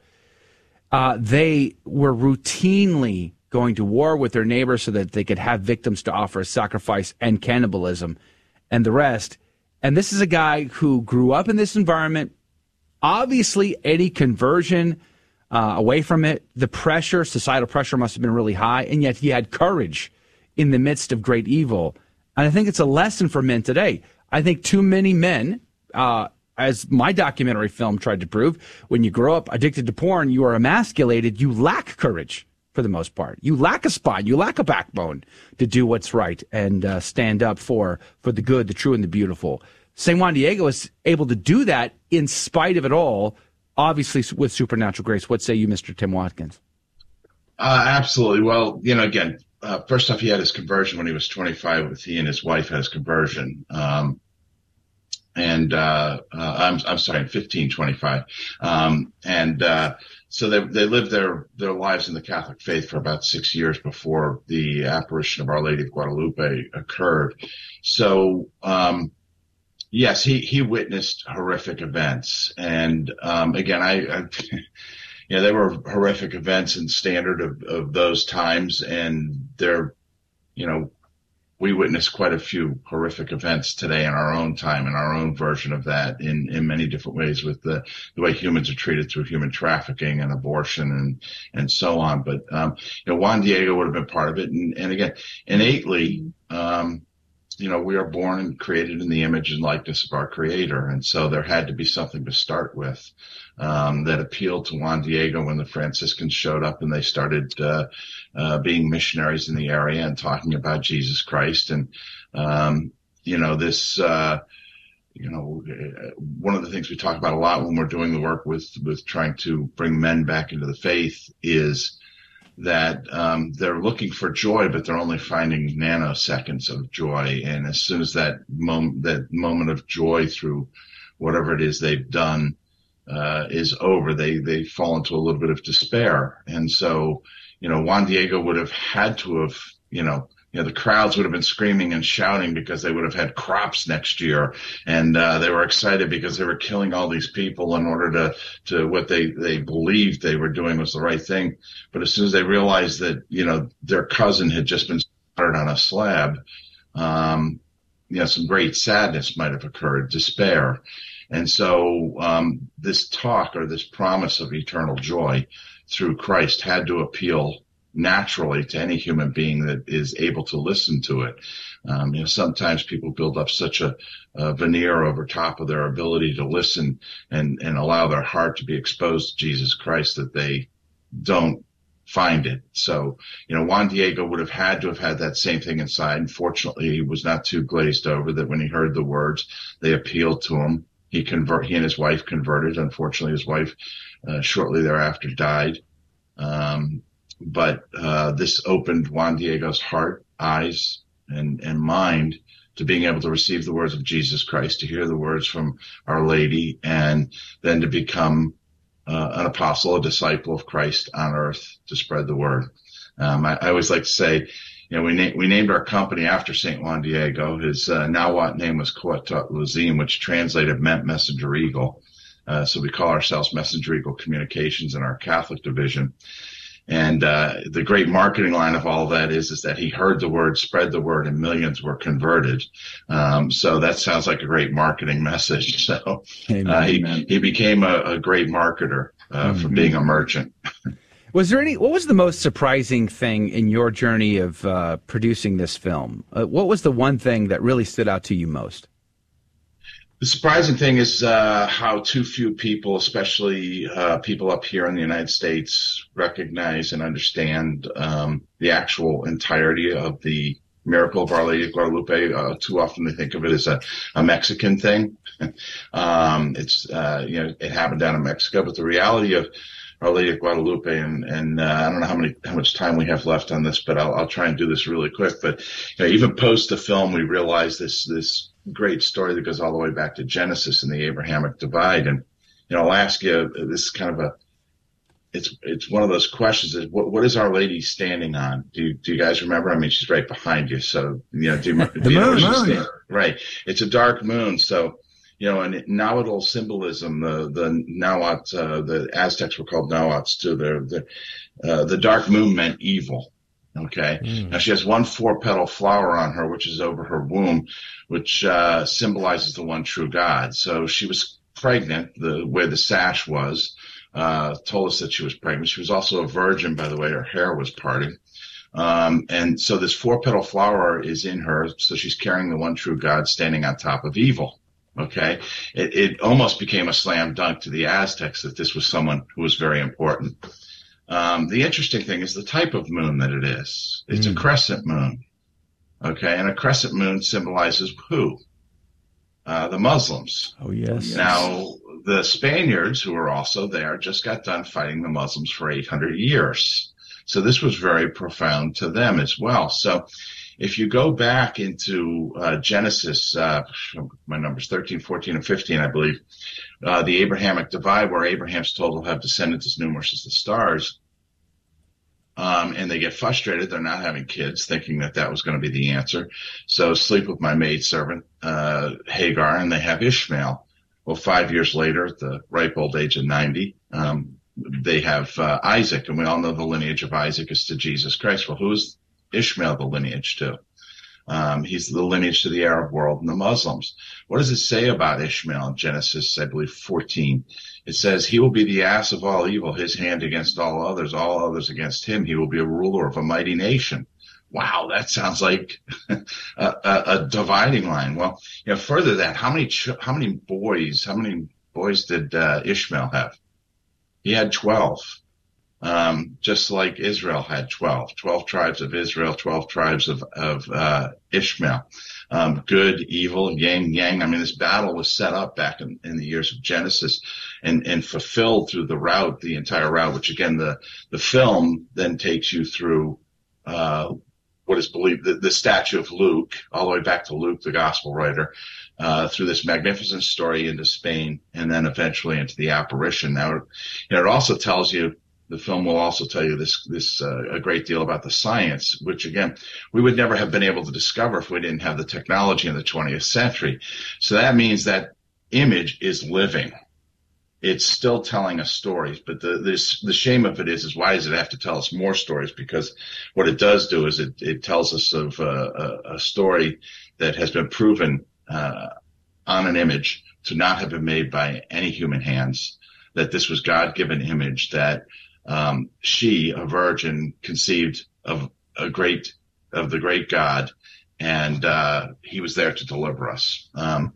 Uh, they were routinely going to war with their neighbors so that they could have victims to offer sacrifice and cannibalism and the rest. And this is a guy who grew up in this environment, Obviously, any conversion uh, away from it, the pressure, societal pressure must have been really high, and yet he had courage in the midst of great evil. And I think it's a lesson for men today. I think too many men, uh, as my documentary film tried to prove, when you grow up addicted to porn, you are emasculated, you lack courage for the most part. You lack a spine, you lack a backbone to do what's right and uh, stand up for for the good, the true, and the beautiful. St. Juan Diego is able to do that in spite of it all, obviously with supernatural grace. What say you, Mr. Tim Watkins? Uh, absolutely. Well, you know, again, uh, first off, he had his conversion when he was 25. With he and his wife had his conversion. Um, and uh, uh I'm I'm sorry, 1525, Um, and uh, so they they lived their their lives in the Catholic faith for about six years before the apparition of Our Lady of Guadalupe occurred. So um, Yes, he, he witnessed horrific events. And, um, again, I, I you know, there were horrific events and standard of, of those times. And they're you know, we witnessed quite a few horrific events today in our own time, in our own version of that in, in many different ways with the, the way humans are treated through human trafficking and abortion and, and so on. But, um, you know, Juan Diego would have been part of it. And, and again, innately, um, you know, we are born and created in the image and likeness of our creator. And so there had to be something to start with, um, that appealed to Juan Diego when the Franciscans showed up and they started, uh, uh, being missionaries in the area and talking about Jesus Christ. And, um, you know, this, uh, you know, one of the things we talk about a lot when we're doing the work with, with trying to bring men back into the faith is, that um, they're looking for joy, but they're only finding nanoseconds of joy. And as soon as that moment, that moment of joy through whatever it is they've done uh, is over, they they fall into a little bit of despair. And so, you know, Juan Diego would have had to have, you know, you know, the crowds would have been screaming and shouting because they would have had crops next year. And, uh, they were excited because they were killing all these people in order to, to what they, they believed they were doing was the right thing. But as soon as they realized that, you know, their cousin had just been slaughtered on a slab, um, you know, some great sadness might have occurred, despair. And so, um, this talk or this promise of eternal joy through Christ had to appeal naturally to any human being that is able to listen to it. Um, you know, sometimes people build up such a, a, veneer over top of their ability to listen and, and allow their heart to be exposed to Jesus Christ that they don't find it. So, you know, Juan Diego would have had to have had that same thing inside. Unfortunately, he was not too glazed over that when he heard the words, they appealed to him. He convert, he and his wife converted. Unfortunately, his wife, uh, shortly thereafter died. Um, but uh, this opened Juan Diego's heart, eyes, and, and mind to being able to receive the words of Jesus Christ, to hear the words from Our Lady, and then to become uh, an apostle, a disciple of Christ on earth to spread the word. Um, I, I, always like to say, you know, we, na- we named our company after St. Juan Diego. His uh, Nahuatl name was Cuauhtlatoatzin, which translated meant messenger eagle. Uh, so we call ourselves Messenger Eagle Communications in our Catholic division. And uh, the great marketing line of all of that is is that he heard the word, spread the word, and millions were converted. Um, so that sounds like a great marketing message. So uh, he he became a, a great marketer uh, mm-hmm. from being a merchant. Was there any? What was the most surprising thing in your journey of uh, producing this film? Uh, what was the one thing that really stood out to you most? The surprising thing is uh, how too few people, especially uh, people up here in the United States, recognize and understand um, the actual entirety of the miracle of Our Lady of Guadalupe. Uh, too often they think of it as a, a Mexican thing. um, it's uh, you know it happened down in Mexico, but the reality of our Lady of Guadalupe, and and uh, I don't know how many how much time we have left on this, but I'll I'll try and do this really quick. But you know, even post the film, we realized this this great story that goes all the way back to Genesis and the Abrahamic divide. And, you know, I'll ask you this is kind of a, it's, it's one of those questions is what, what is Our Lady standing on? Do you, do you guys remember? I mean, she's right behind you. So, you know, do, you, do you know moon. Right. It's a dark moon. So, you know, and Nahuatl symbolism, the, the Nahuatl, uh, the Aztecs were called Nahuatls too. The, the, uh, the dark moon meant evil. Okay. Mm. Now she has one four petal flower on her, which is over her womb, which uh, symbolizes the one true God. So she was pregnant, the where the sash was, uh, told us that she was pregnant. She was also a virgin, by the way. Her hair was parted. Um, and so this four petal flower is in her. So she's carrying the one true God standing on top of evil. Okay. It, it almost became a slam dunk to the Aztecs that this was someone who was very important. Um, the interesting thing is the type of moon that it is. It's mm. a crescent moon. Okay. And a crescent moon symbolizes who? Uh, the Muslims. Oh, yes. Now, the Spaniards, who were also there, just got done fighting the Muslims for 800 years. So this was very profound to them as well. So if you go back into uh, Genesis, uh, my numbers 13, 14, and 15, I believe, uh, the Abrahamic divide, where Abraham's told he'll have descendants as numerous as the stars, um, and they get frustrated. They're not having kids, thinking that that was going to be the answer. So sleep with my maid servant, uh, Hagar, and they have Ishmael. Well, five years later, at the ripe old age of 90, um, they have uh, Isaac, and we all know the lineage of Isaac is to Jesus Christ. Well, who is Ishmael the lineage to? Um, he's the lineage to the Arab world and the Muslims. What does it say about Ishmael in Genesis, I believe, 14? It says, He will be the ass of all evil, his hand against all others, all others against him. He will be a ruler of a mighty nation. Wow, that sounds like a, a, a, dividing line. Well, you know, further that, how many ch- how many boys, how many boys did uh, Ishmael have? He had 12 um, just like Israel had 12, 12 tribes of Israel, 12 tribes of, of uh, Ishmael. Um, good, evil, yang, yang. I mean, this battle was set up back in, in the years of Genesis and, and fulfilled through the route, the entire route, which again, the, the film then takes you through, uh, what is believed the, the statue of Luke, all the way back to Luke, the gospel writer, uh, through this magnificent story into Spain and then eventually into the apparition. Now, you know, it also tells you the film will also tell you this this uh, a great deal about the science, which again we would never have been able to discover if we didn't have the technology in the 20th century. So that means that image is living. It's still telling us stories, but the this the shame of it is is why does it have to tell us more stories? Because what it does do is it it tells us of uh, a, a story that has been proven uh, on an image to not have been made by any human hands. That this was God given image that um, she, a virgin, conceived of a great, of the great God, and uh, he was there to deliver us. Um,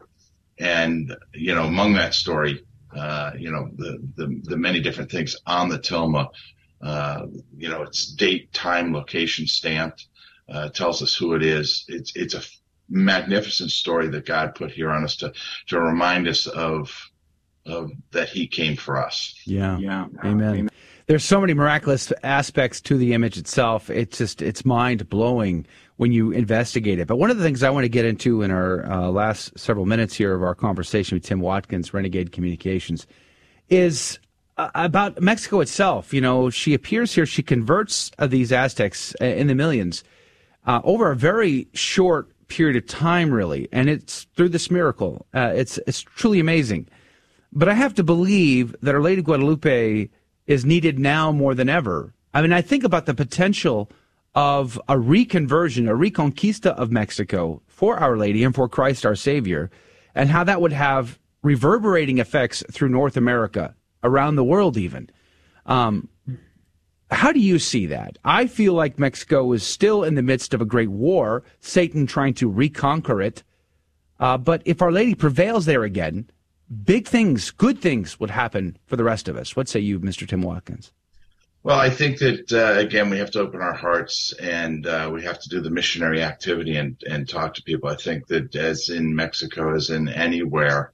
and you know, among that story, uh, you know, the, the, the many different things on the tilma. Uh, you know, it's date, time, location stamped. Uh, tells us who it is. It's it's a magnificent story that God put here on us to to remind us of of that He came for us. Yeah, yeah, amen. amen there's so many miraculous aspects to the image itself. It's just it's mind blowing when you investigate it. But one of the things I want to get into in our uh, last several minutes here of our conversation with Tim Watkins, Renegade Communications, is uh, about Mexico itself. You know, she appears here. She converts uh, these Aztecs uh, in the millions uh, over a very short period of time, really, and it's through this miracle. Uh, it's it's truly amazing. But I have to believe that Our Lady Guadalupe is needed now more than ever. I mean, I think about the potential of a reconversion, a reconquista of Mexico for Our Lady and for Christ our Savior, and how that would have reverberating effects through North America, around the world, even. Um, How do you see that? I feel like Mexico is still in the midst of a great war, Satan trying to reconquer it. Uh, but if Our Lady prevails there again, big things, good things would happen for the rest of us. What say you, Mr. Tim Watkins? Well, I think that uh, again we have to open our hearts and uh, we have to do the missionary activity and and talk to people. I think that as in Mexico, as in anywhere,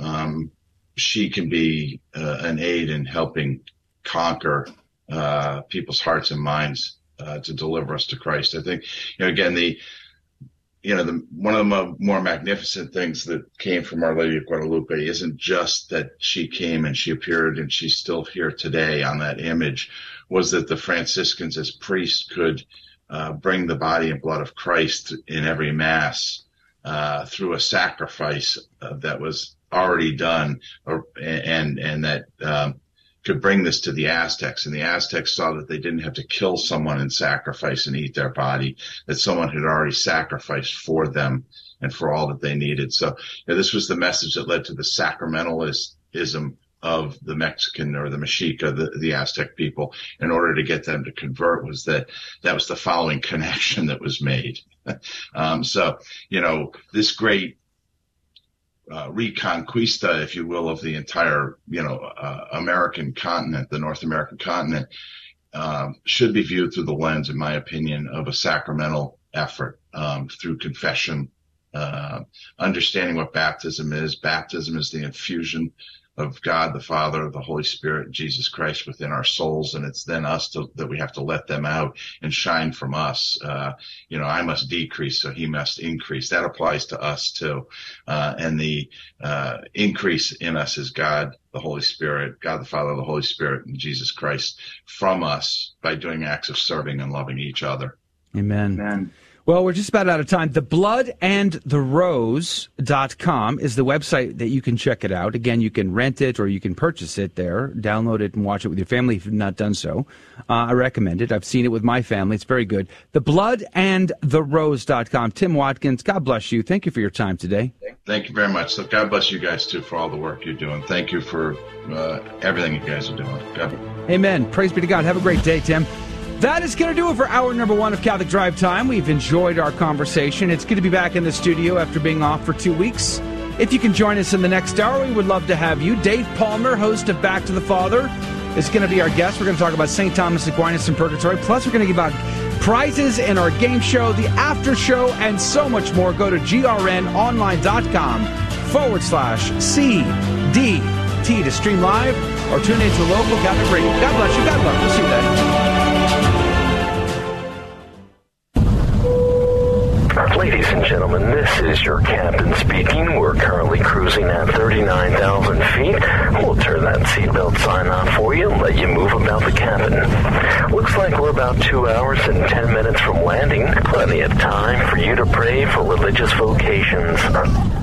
um, she can be uh, an aid in helping conquer uh, people's hearts and minds uh, to deliver us to Christ. I think, you know, again, the, you know, the, one of the more magnificent things that came from Our Lady of Guadalupe isn't just that she came and she appeared and she's still here today on that image was that the Franciscans as priests could, uh, bring the body and blood of Christ in every mass, uh, through a sacrifice uh, that was already done or, and, and that, um, could bring this to the Aztecs. And the Aztecs saw that they didn't have to kill someone and sacrifice and eat their body, that someone had already sacrificed for them and for all that they needed. So you know, this was the message that led to the sacramentalism of the Mexican or the Mexica, the, the Aztec people, in order to get them to convert was that that was the following connection that was made. um, so, you know, this great uh, reconquista, if you will, of the entire, you know, uh, American continent, the North American continent, um, should be viewed through the lens, in my opinion, of a sacramental effort um, through confession, uh, understanding what baptism is. Baptism is the infusion of God the Father, the Holy Spirit, Jesus Christ within our souls, and it's then us to, that we have to let them out and shine from us. Uh, you know, I must decrease, so He must increase. That applies to us too. Uh, and the uh, increase in us is God, the Holy Spirit, God the Father, the Holy Spirit, and Jesus Christ from us by doing acts of serving and loving each other. Amen. Amen. Well, we're just about out of time. The blood and the rose.com is the website that you can check it out. Again, you can rent it or you can purchase it there, download it and watch it with your family if you've not done so. Uh, I recommend it. I've seen it with my family. It's very good. The blood and the rose.com. Tim Watkins, God bless you. Thank you for your time today. Thank you very much. So God bless you guys too for all the work you're doing. Thank you for uh, everything you guys are doing. God. Amen. Praise be to God. Have a great day, Tim. That is going to do it for hour number one of Catholic Drive Time. We've enjoyed our conversation. It's good to be back in the studio after being off for two weeks. If you can join us in the next hour, we would love to have you. Dave Palmer, host of Back to the Father, is going to be our guest. We're going to talk about St. Thomas Aquinas and Purgatory. Plus, we're going to give out prizes in our game show, the after show, and so much more. Go to grnonline.com forward slash CDT to stream live or tune into local Catholic radio. God bless you. God love you. See you then. Is your captain speaking. We're currently cruising at 39,000 feet. We'll turn that seatbelt sign off for you and let you move about the cabin. Looks like we're about two hours and 10 minutes from landing. Plenty of time for you to pray for religious vocations.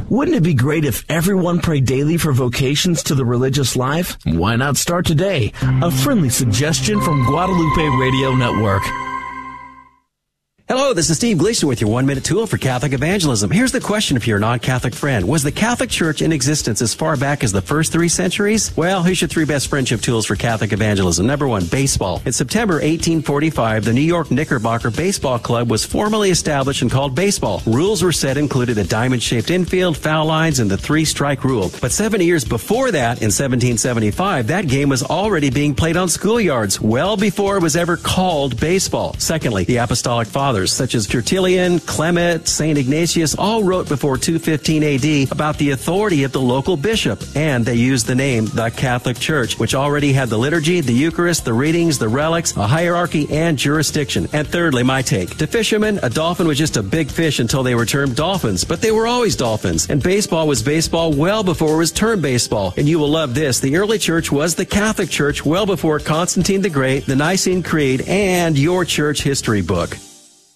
Wouldn't it be great if everyone prayed daily for vocations to the religious life? Why not start today? A friendly suggestion from Guadalupe Radio Network. Hello, this is Steve Gleason with your one minute tool for Catholic evangelism. Here's the question for your non-Catholic friend. Was the Catholic Church in existence as far back as the first three centuries? Well, here's your three best friendship tools for Catholic evangelism. Number one, baseball. In September 1845, the New York Knickerbocker Baseball Club was formally established and called baseball. Rules were set included a diamond-shaped infield, foul lines, and the three-strike rule. But seven years before that, in 1775, that game was already being played on schoolyards, well before it was ever called baseball. Secondly, the Apostolic Fathers fathers such as Tertullian, Clement, St. Ignatius all wrote before 215 AD about the authority of the local bishop, and they used the name the Catholic Church, which already had the liturgy, the Eucharist, the readings, the relics, a hierarchy, and jurisdiction. And thirdly, my take. To fishermen, a dolphin was just a big fish until they were termed dolphins, but they were always dolphins. And baseball was baseball well before it was termed baseball. And you will love this. The early church was the Catholic Church well before Constantine the Great, the Nicene Creed, and your church history book.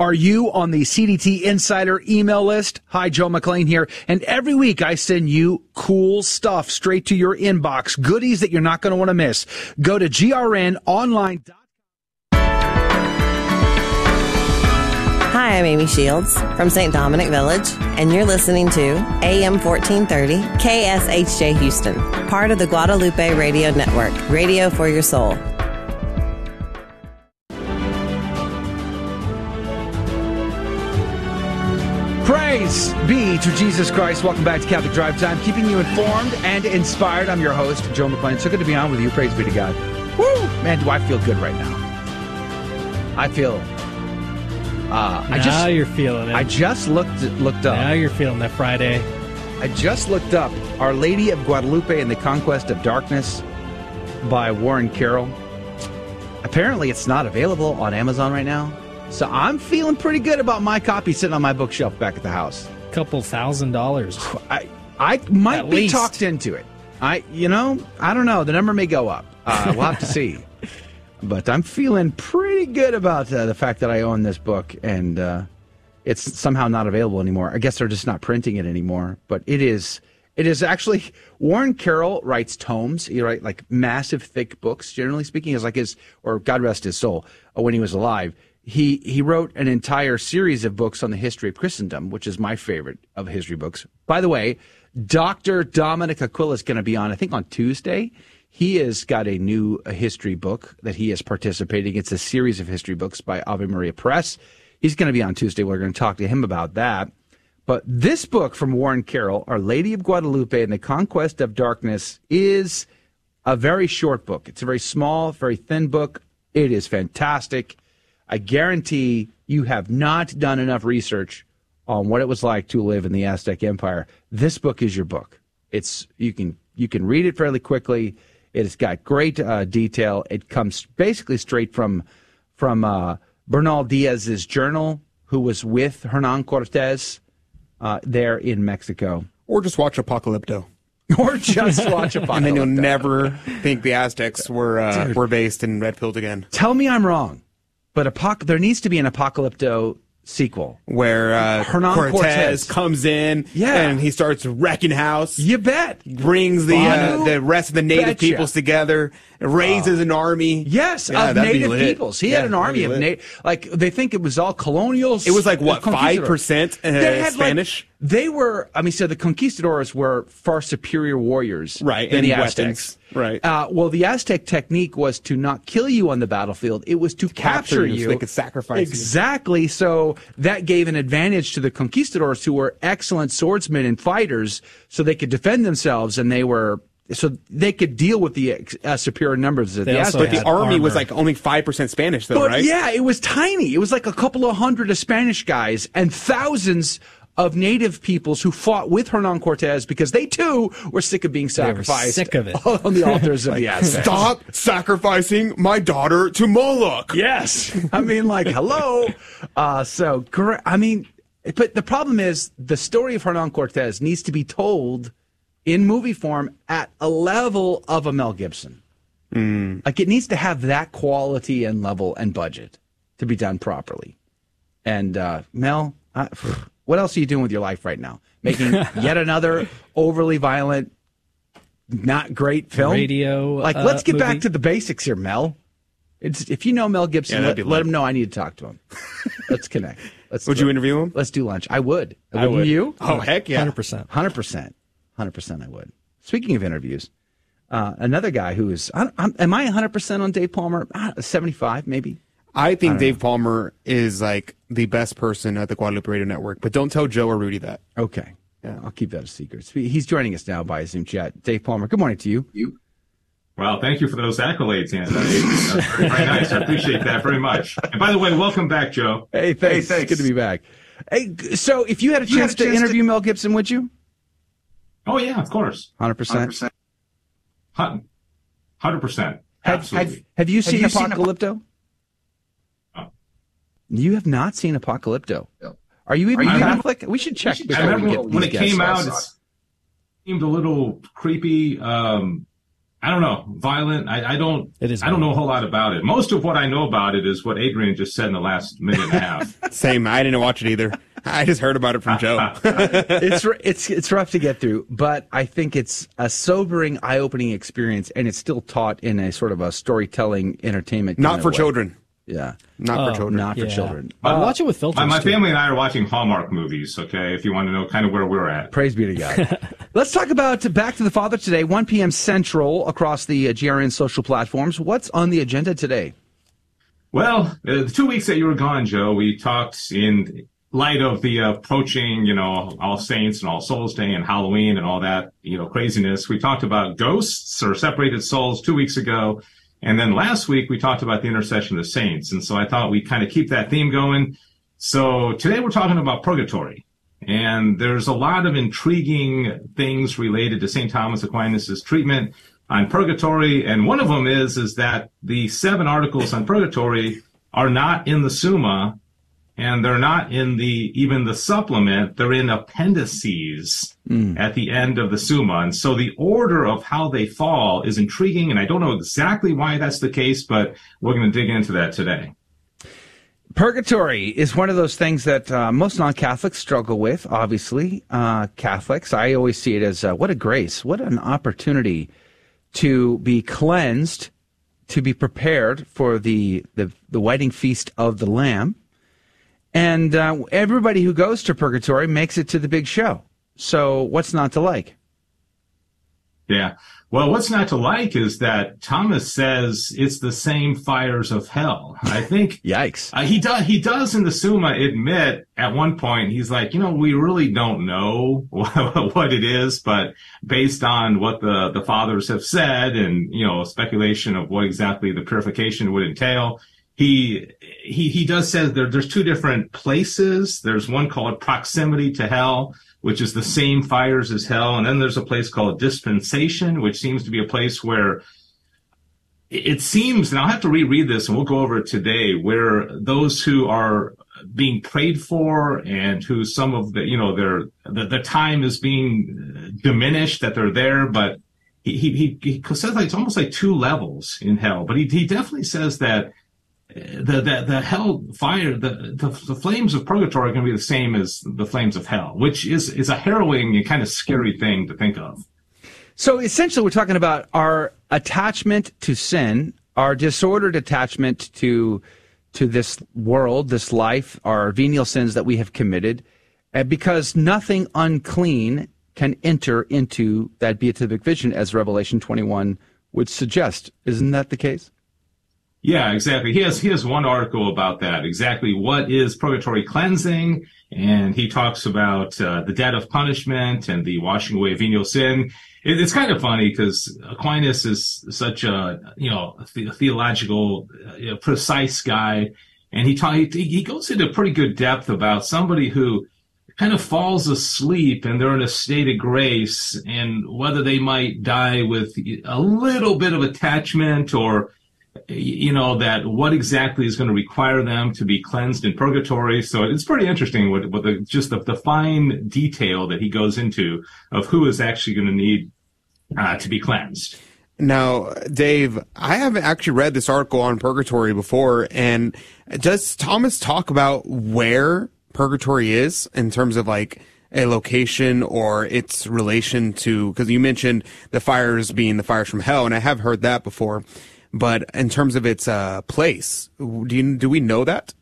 Are you on the CDT Insider email list? Hi, Joe McClane here. And every week I send you cool stuff straight to your inbox, goodies that you're not going to want to miss. Go to grnonline.com. Hi, I'm Amy Shields from St. Dominic Village, and you're listening to AM 1430 KSHJ Houston, part of the Guadalupe Radio Network, radio for your soul. Praise be to Jesus Christ. Welcome back to Catholic Drive Time, keeping you informed and inspired. I'm your host, Joe McClane. So good to be on with you. Praise be to God. Woo! Man, do I feel good right now. I feel. Uh, I Now just, you're feeling it. I just looked looked up. Now you're feeling that Friday. I just looked up Our Lady of Guadalupe and the Conquest of Darkness by Warren Carroll. Apparently, it's not available on Amazon right now. So I'm feeling pretty good about my copy sitting on my bookshelf back at the house. Couple thousand dollars. I I might At be least. talked into it. I you know I don't know. The number may go up. Uh, we'll have to see. But I'm feeling pretty good about uh, the fact that I own this book and uh, it's somehow not available anymore. I guess they're just not printing it anymore. But it is. It is actually Warren Carroll writes tomes. He writes like massive, thick books. Generally speaking, is like his or God rest his soul uh, when he was alive. He he wrote an entire series of books on the history of Christendom, which is my favorite of history books. By the way, Dr. Dominic Aquila is going to be on, I think, on Tuesday. He has got a new history book that he is participating. It's a series of history books by Ave Maria Press. He's going to be on Tuesday. We're going to talk to him about that. But this book from Warren Carroll, Our Lady of Guadalupe and the Conquest of Darkness, is a very short book. It's a very small, very thin book. It is fantastic. I guarantee you have not done enough research on what it was like to live in the Aztec Empire. This book is your book. It's you can you can read it fairly quickly. It has got great uh, detail. It comes basically straight from from uh, Bernal Diaz's journal, who was with Hernan Cortez uh, there in Mexico. Or just watch Apocalypto. Or just watch Apocalypto. and then you'll never think the Aztecs were uh, were based in Red Pilled again. Tell me I'm wrong, but apoc- there needs to be an Apocalypto sequel Where uh, Hernan Cortez, Cortez. comes in Yeah. and he starts wrecking house. You bet. Brings the uh, the rest of the native betcha. peoples together, raises an army. Yes, Yeah, of native peoples. He Yeah, had an army of native. Like they think it was all colonials. It was like, what, uh, 5%, uh, had, like- Spanish? they were. I mean, so the conquistadors were far superior warriors, Right, Than and the weapons. Aztecs. Right. Uh, well, the Aztec technique was to not kill you on the battlefield; it was to capture, capture you so they could sacrifice you. Exactly. So that gave an advantage to the conquistadors, who were excellent swordsmen and fighters, so they could defend themselves, and they were. So they could deal with the uh, superior numbers of They the Aztecs. But the army was like only 5% Spanish, though, But right? yeah, it was tiny. It was like a couple of hundred of Spanish guys and thousands of native peoples who fought with Hernan Cortez because they too were sick of being sacrificed sick of it. on the altars of the Aztecs. Stop sacrificing my daughter to Moloch. Yes. I mean, like, hello. Uh, so. I mean, but the problem is the story of Hernan Cortez needs to be told in movie form at a level of a Mel Gibson. Like, it needs to have that quality and level and budget to be done properly. And, uh, Mel, uh, what else are you doing with your life right now? Making yet another overly violent, not great film? Radio, Like, uh, let's get movie? back to the basics here, Mel. It's, if you know Mel Gibson, Yeah, let, let him know I need to talk to him. Let's connect. Let's Would you interview him? Let's do lunch. I would. I Wouldn't would. you? Oh, heck yeah. 100%. Hundred percent. Hundred percent. I would. Speaking of interviews, uh, another guy who is. I, I'm, am I hundred percent on Dave Palmer? Seventy-five, maybe. I think I don't Dave Palmer is like the best person at the Guadalupe Radio Network, but don't tell Joe or Rudy that. Okay. Yeah, I'll keep that a secret. He's joining us now by Zoom chat. Dave Palmer. Good morning to you. You. Well, thank you for those accolades, Anna. That's very, very nice. I appreciate that very much. And by the way, welcome back, Joe. Hey, thanks. Hey, thanks. Good to be back. Hey, so if you had a chance, to interview Mel Gibson, would you? Oh yeah, of course. Hundred percent. Hundred percent. Have, Absolutely. have, have you seen you seen Apocalypto? You have not seen Apocalypto. Are you even Are you- Catholic? We should check. I before we remember get when it came out, it seemed a little creepy. Um, I don't know, violent. I, I don't. It is I don't know a whole lot about it. Most of what I know about it is what Adrian just said in the last minute and a half. Same. I didn't watch it either. I just heard about it from Joe. it's it's it's rough to get through, but I think it's a sobering, eye-opening experience, and it's still taught in a sort of a storytelling entertainment. Not kind for way. children. Yeah, Not for Oh, children. Not for children. Uh, watch it with filters. My, my too. family and I are watching Hallmark movies. Okay, if you want to know kind of where we're at. Praise be to God. Let's talk about Back to the Father today, 1 p.m. Central across the uh, GRN social platforms. What's on the agenda today? Well, uh, the two weeks that you were gone, Joe, we talked in light of the approaching, you know, All Saints and All Souls Day and Halloween and all that, you know, craziness. We talked about ghosts or separated souls two weeks ago. And then last week we talked about the intercession of saints. And so I thought we'd kind of keep that theme going. So today we're talking about purgatory. And there's a lot of intriguing things related to St. Thomas Aquinas' treatment on purgatory. And one of them is, is that the seven articles on purgatory are not in the Summa and they're not in the, even the supplement. They're in appendices at the end of the Summa. And so the order of how they fall is intriguing. And I don't know exactly why that's the case, but we're going to dig into that today. Purgatory is one of those things that uh, most non-Catholics struggle with. Obviously, uh, Catholics. I always see it as uh, what a grace, what an opportunity to be cleansed, to be prepared for the the, the wedding feast of the Lamb, and uh, everybody who goes to purgatory makes it to the big show. So, what's not to like? Yeah. Well, what's not to like is that Thomas says it's the same fires of hell. I think. Yikes. Uh, he does. He does in the Summa admit at one point he's like, you know, we really don't know what it is, but based on what the the fathers have said and you know speculation of what exactly the purification would entail, he he he does say there there's two different places. There's one called proximity to hell, which is the same fires as hell, and then there's a place called dispensation, which seems to be a place where it seems, and I'll have to reread this, and we'll go over it today, where those who are being prayed for and who some of the, you know, their the, the time is being diminished that they're there, but he he, he says like it's almost like two levels in hell, but he he definitely says that the, the, the hell fire, the, the, the flames of purgatory are going to be the same as the flames of hell, which is, is a harrowing and kind of scary thing to think of. So essentially, we're talking about our attachment to sin, our disordered attachment to to this world, this life, our venial sins that we have committed, uh, because nothing unclean can enter into that beatific vision, as Revelation 21 would suggest. Isn't that the case? Yeah, exactly. He has he has one article about that. Exactly what is purgatory cleansing, and he talks about uh, the debt of punishment and the washing away of venial sin. It, it's kind of funny because Aquinas is such a you know the, theological uh, you know, precise guy, and he, ta- he he goes into pretty good depth about somebody who kind of falls asleep and they're in a state of grace, and whether they might die with a little bit of attachment or you know that what exactly is going to require them to be cleansed in purgatory so it's pretty interesting what, the just the, the fine detail that he goes into of who is actually going to need uh, to be cleansed Now, Dave, I haven't actually read this article on purgatory before. And does Thomas talk about where purgatory is in terms of like a location or its relation to, because you mentioned the fires being the fires from hell, and I have heard that before. But in terms of its uh, place, do you, do we know that?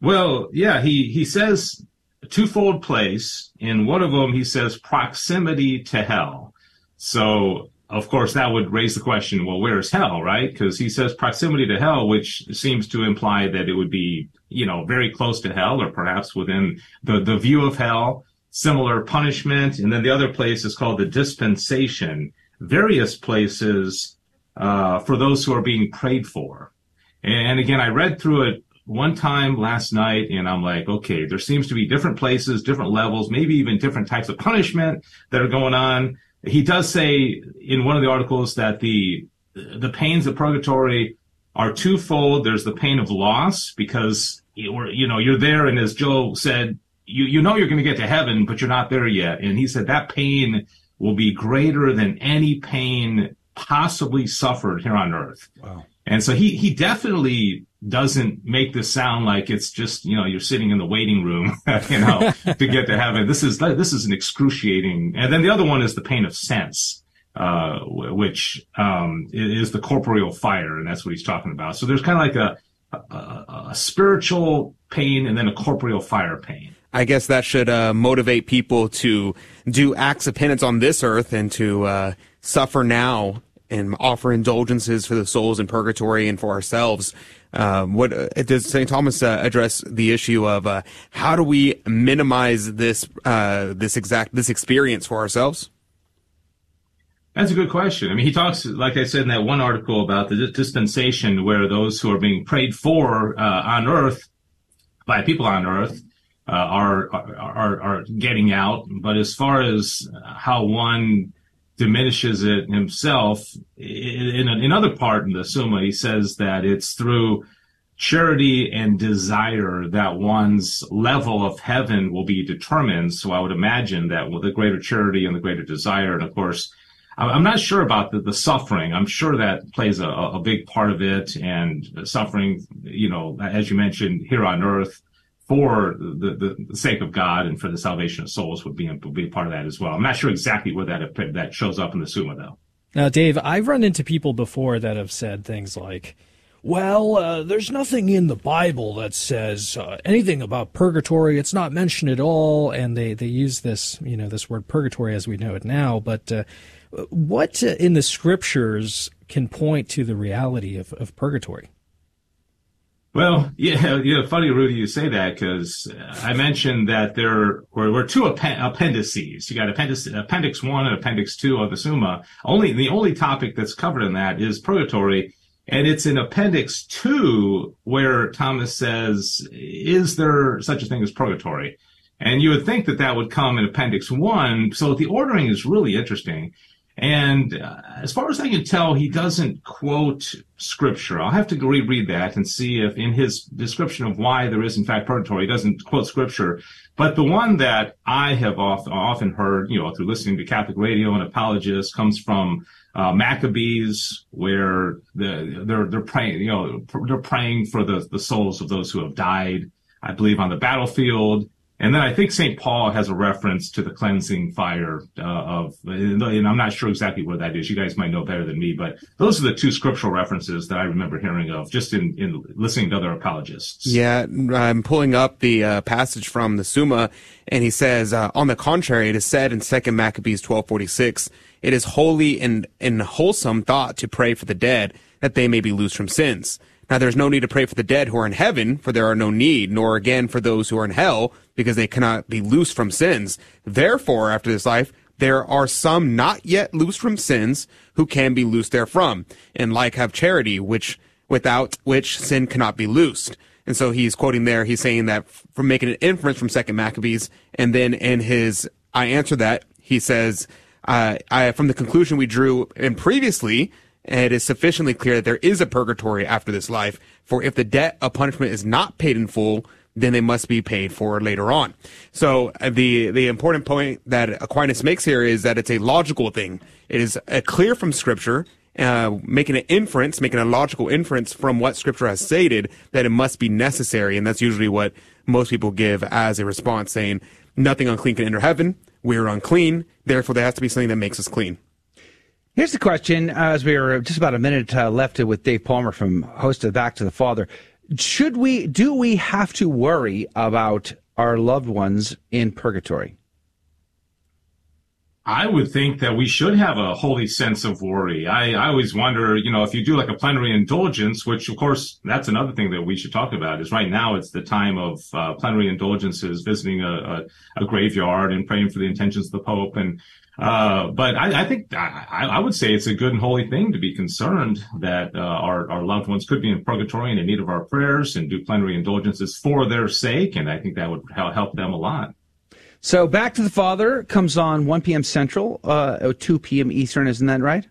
Well, yeah, he, he says twofold place. In one of them, he says proximity to hell. So, of course, that would raise the question, well, where's hell, right? Because he says proximity to hell, which seems to imply that it would be, you know, very close to hell or perhaps within the, the view of hell, similar punishment. And then the other place is called the dispensation, various places uh, for those who are being prayed for. And again, I read through it one time last night and I'm like, okay, there seems to be different places, different levels, maybe even different types of punishment that are going on. he does say in one of the articles that the the pains of purgatory are twofold. There's the pain of loss because you you know you're there, and as Joe said, you you know you're going to get to heaven, but you're not there yet. And he said that pain will be greater than any pain possibly suffered here on earth. Wow. And so he he definitely doesn't make this sound like it's just you know you're sitting in the waiting room you know to get to heaven. This is this is an excruciating. And then the other one is the pain of sense, uh, which um, is the corporeal fire, and that's what he's talking about. So there's kind of like a, a, a spiritual pain and then a corporeal fire pain. I guess that should uh, motivate people to do acts of penance on this earth and to uh, suffer now and offer indulgences for the souls in purgatory and for ourselves. Uh, what uh, does St. Thomas uh, address the issue of uh, how do we minimize this uh, this exact this experience for ourselves? That's a good question. I mean, he talks, like I said in that one article, about the dispensation where those who are being prayed for uh, on earth by people on earth are, are are getting out. But as far as how one diminishes it himself. In another part in the Summa, he says that it's through charity and desire that one's level of heaven will be determined. So I would imagine that with the greater charity and the greater desire, and of course, I'm not sure about the, the suffering. I'm sure that plays a, a big part of it and suffering, you know, as you mentioned here on earth for the, the, sake of God and for the salvation of souls would be, be part of that as well. I'm not sure exactly where that that shows up in the Summa though. Now, Dave, I've run into people before that have said things like, well, uh, there's nothing in the Bible that says uh, anything about purgatory. It's not mentioned at all, and they, they use this you know this word purgatory as we know it now. But uh, what in the scriptures can point to the reality of, of purgatory? Well, yeah, yeah. Funny, Rudy, you say that because uh, I mentioned that there were, were two appendices. You got appendix, appendix one and appendix two of the Summa. Only the only topic that's covered in that is purgatory, and it's in appendix two where Thomas says, "Is there such a thing as purgatory?" And you would think that that would come in appendix one. So the ordering is really interesting. And uh, as far as I can tell, he doesn't quote scripture. I'll have to reread that and see if in his description of why there is in fact purgatory, he doesn't quote scripture. But the one that I have often, heard, you know, through listening to Catholic radio and apologists comes from uh, Maccabees, where the, they're they're praying, you know, they're praying for the the souls of those who have died. I believe on the battlefield. And then I think St. Paul has a reference to the cleansing fire uh, of, and I'm not sure exactly where that is. You guys might know better than me, but those are the two scriptural references that I remember hearing of just in, in listening to other apologists. Yeah, I'm pulling up the uh, passage from the Summa, and he says, uh, on the contrary, it is said in 2 Maccabees 1246, it is holy and, and wholesome thought to pray for the dead that they may be loosed from sins. Now there's no need to pray for the dead who are in heaven, for there are no need, nor again for those who are in hell, because they cannot be loosed from sins. Therefore, after this life, there are some not yet loosed from sins who can be loosed therefrom, and like have charity, which without which sin cannot be loosed. And so he's quoting there, he's saying that from making an inference from Second Maccabees, and then in his I answer that, he says, uh, I, from the conclusion we drew in previously, it is sufficiently clear that there is a purgatory after this life, for if the debt of punishment is not paid in full, then they must be paid for later on. So uh, the the important point that Aquinas makes here is that it's a logical thing. It is uh, clear from Scripture, uh, making an inference, making a logical inference from what Scripture has stated that it must be necessary, and that's usually what most people give as a response, saying nothing unclean can enter heaven. We're unclean, therefore there has to be something that makes us clean. Here's the question: As we are just about a minute uh, left with Dave Palmer from host of Back to the Father should we do we have to worry about our loved ones in purgatory? I would think that we should have a holy sense of worry. I, I always wonder, you know, if you do like a plenary indulgence, which of course that's another thing that we should talk about is right now it's the time of uh, plenary indulgences, visiting a, a, a, graveyard and praying for the intentions of the Pope. And uh, but I, I think I, I, would say it's a good and holy thing to be concerned that uh, our, our loved ones could be in purgatory and in need of our prayers and do plenary indulgences for their sake. And I think that would help them a lot. So Back to the Father comes on 1 p.m. Central, uh, 2 p.m. Eastern, isn't that right?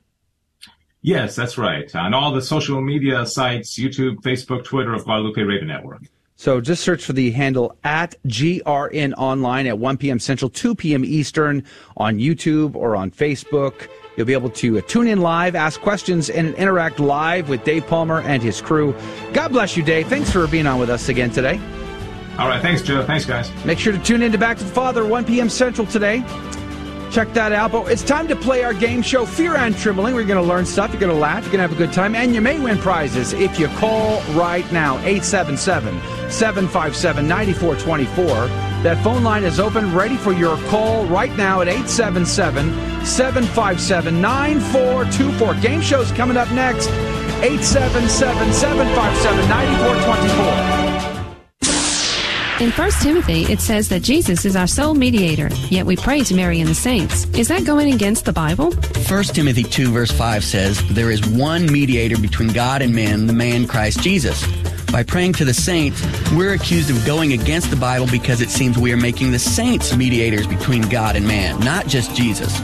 Yes, that's right. On all the social media sites, YouTube, Facebook, Twitter of Guadalupe Radio Network. So just search for the handle at GRN Online at 1 p.m. Central, 2 p.m. Eastern on YouTube or on Facebook. You'll be able to uh, tune in live, ask questions, and interact live with Dave Palmer and his crew. God bless you, Dave. Thanks for being on with us again today. All right. Thanks, Joe. Thanks, guys. Make sure to tune in to Back to the Father, 1 p.m. Central today. Check that out. But it's time to play our game show, Fear and Trembling. We're going to learn stuff. You're going to laugh. You're going to have a good time. And you may win prizes if you call right now, 877 757 9424. That phone line is open, ready for your call right now at 877 757 9424. Game show's coming up next. 877 757 9424. In 1 Timothy, it says that Jesus is our sole mediator, yet we pray to Mary and the saints. Is that going against the Bible? 1 Timothy 2, verse 5 says, There is one mediator between God and man, the man Christ Jesus. By praying to the saints, we're accused of going against the Bible because it seems we are making the saints mediators between God and man, not just Jesus.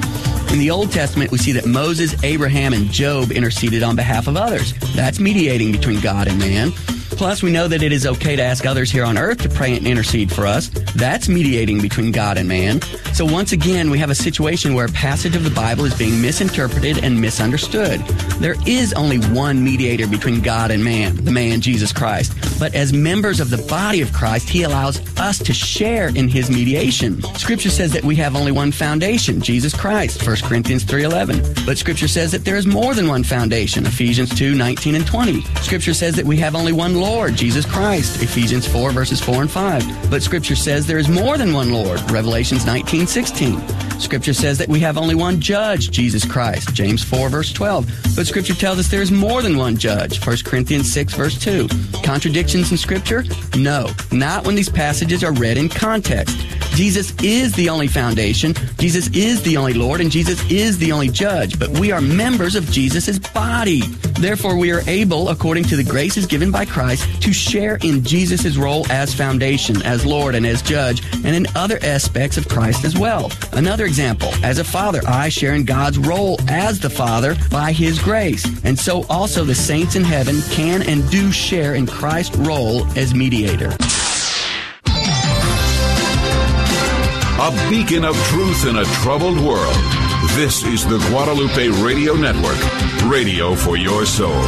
In the Old Testament, we see that Moses, Abraham, and Job interceded on behalf of others. That's mediating between God and man. Plus, we know that it is okay to ask others here on earth to pray and intercede for us. That's mediating between God and man. So once again, we have a situation where a passage of the Bible is being misinterpreted and misunderstood. There is only one mediator between God and man, the man Jesus Christ. But as members of the body of Christ, he allows us to share in his mediation. Scripture says that we have only one foundation, Jesus Christ, 1 Corinthians 3:11. But scripture says that there is more than one foundation, Ephesians 2:19 and 20. Scripture says that we have only one Lord, Jesus Christ, Ephesians 4 verses 4 and 5. But scripture says there is more than one Lord, Revelations 19:16. Scripture says that we have only one judge, Jesus Christ, James 4 verse 12. But scripture tells us there is more than one judge, 1 Corinthians 6 verse 2. Contradictions in scripture? No, not when these passages are read in context. Jesus is the only foundation, Jesus is the only Lord, and Jesus is the only judge, but we are members of Jesus' body. Therefore, we are able, according to the graces given by Christ, to share in Jesus' role as foundation, as Lord, and as judge, and in other aspects of Christ as well. Another example, as a father, I share in God's role as the Father by His grace. And so also the saints in heaven can and do share in Christ's role as mediator. A beacon of truth in a troubled world. This is the Guadalupe Radio Network, radio for your soul.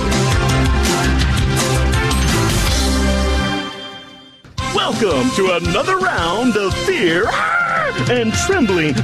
Welcome to another round of Fear and Trembling,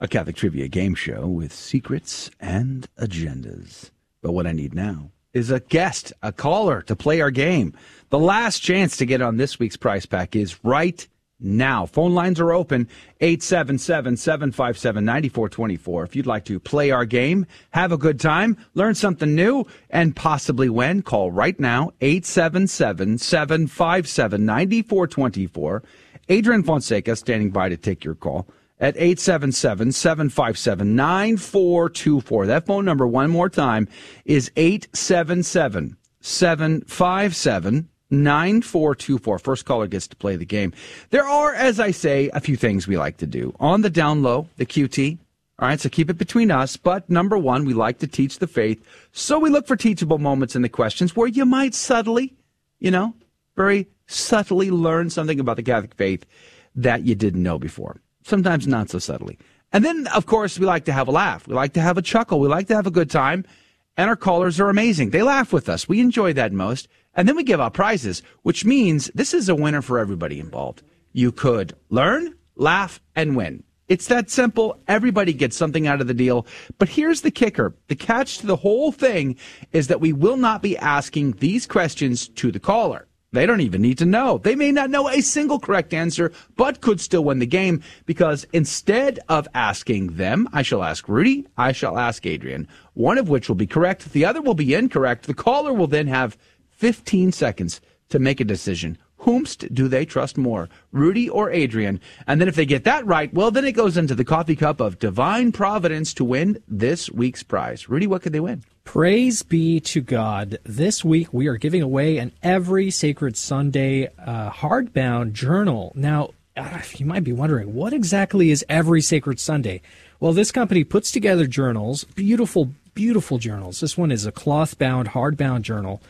a Catholic trivia game show with secrets and agendas. But what I need now is a guest, a caller to play our game. The last chance to get on this week's prize pack is right now. Phone lines are open 877 757 9424. If you'd like to play our game, have a good time, learn something new, and possibly win, call right now 877 757 9424. Adrian Fonseca standing by to take your call at 877 757 9424. That phone number, one more time, is 877 757 9424. First caller gets to play the game. There are, as I say, a few things we like to do. On the down low, the QT. All right, so keep it between us. But number one, we like to teach the faith. So we look for teachable moments in the questions where you might subtly, you know, very subtly learn something about the Catholic faith that you didn't know before. Sometimes not so subtly. And then, of course, we like to have a laugh. We like to have a chuckle. We like to have a good time. And our callers are amazing. They laugh with us. We enjoy that most. And then we give out prizes, which means this is a winner for everybody involved. You could learn, laugh, and win. It's that simple. Everybody gets something out of the deal. But here's the kicker. The catch to the whole thing is that we will not be asking these questions to the caller. They don't even need to know. They may not know a single correct answer, but could still win the game because instead of asking them, I shall ask Rudy, I shall ask Adrian, one of which will be correct, the other will be incorrect. The caller will then have 15 seconds to make a decision. Whomst do they trust more, Rudy or Adrian? And then if they get that right, well, then it goes into the coffee cup of divine providence to win this week's prize. Rudy, what could they win? Praise be to God. This week we are giving away an Every Sacred Sunday uh, hardbound journal. Now, uh, you might be wondering, what exactly is Every Sacred Sunday? Well, this company puts together journals, beautiful, beautiful journals. This one is a cloth bound, hardbound journal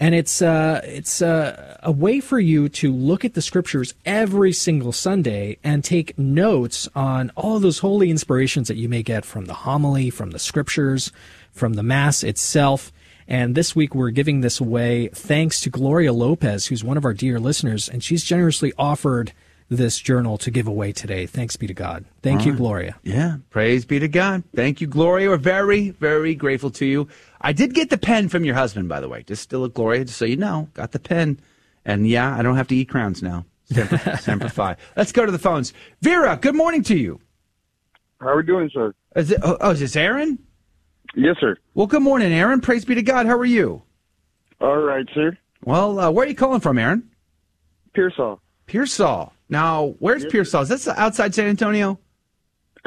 and it's uh, it's uh, a way for you to look at the scriptures every single Sunday and take notes on all those holy inspirations that you may get from the homily, from the scriptures, from the mass itself. And this week we're giving this away thanks to Gloria Lopez, who's one of our dear listeners, and she's generously offered this journal to give away today. Thanks be to God. Thank All you, right. Gloria. Yeah, praise be to God. Thank you, Gloria. We're very, very grateful to you. I did get the pen from your husband, by the way. Just still a Gloria, just so you know. Got the pen. And yeah, I don't have to eat crowns now. Semper, Semper Fi. Let's go to the phones. Vera, good morning to you. How are we doing, sir? Is it, oh, oh, is this Aaron? Yes, sir. Well, good morning, Aaron. Praise be to God. How are you? All right, sir. Well, uh, where are you calling from, Aaron? Pearsall. Pearsall. Now, where's Yes, Pearsall? Is this outside San Antonio?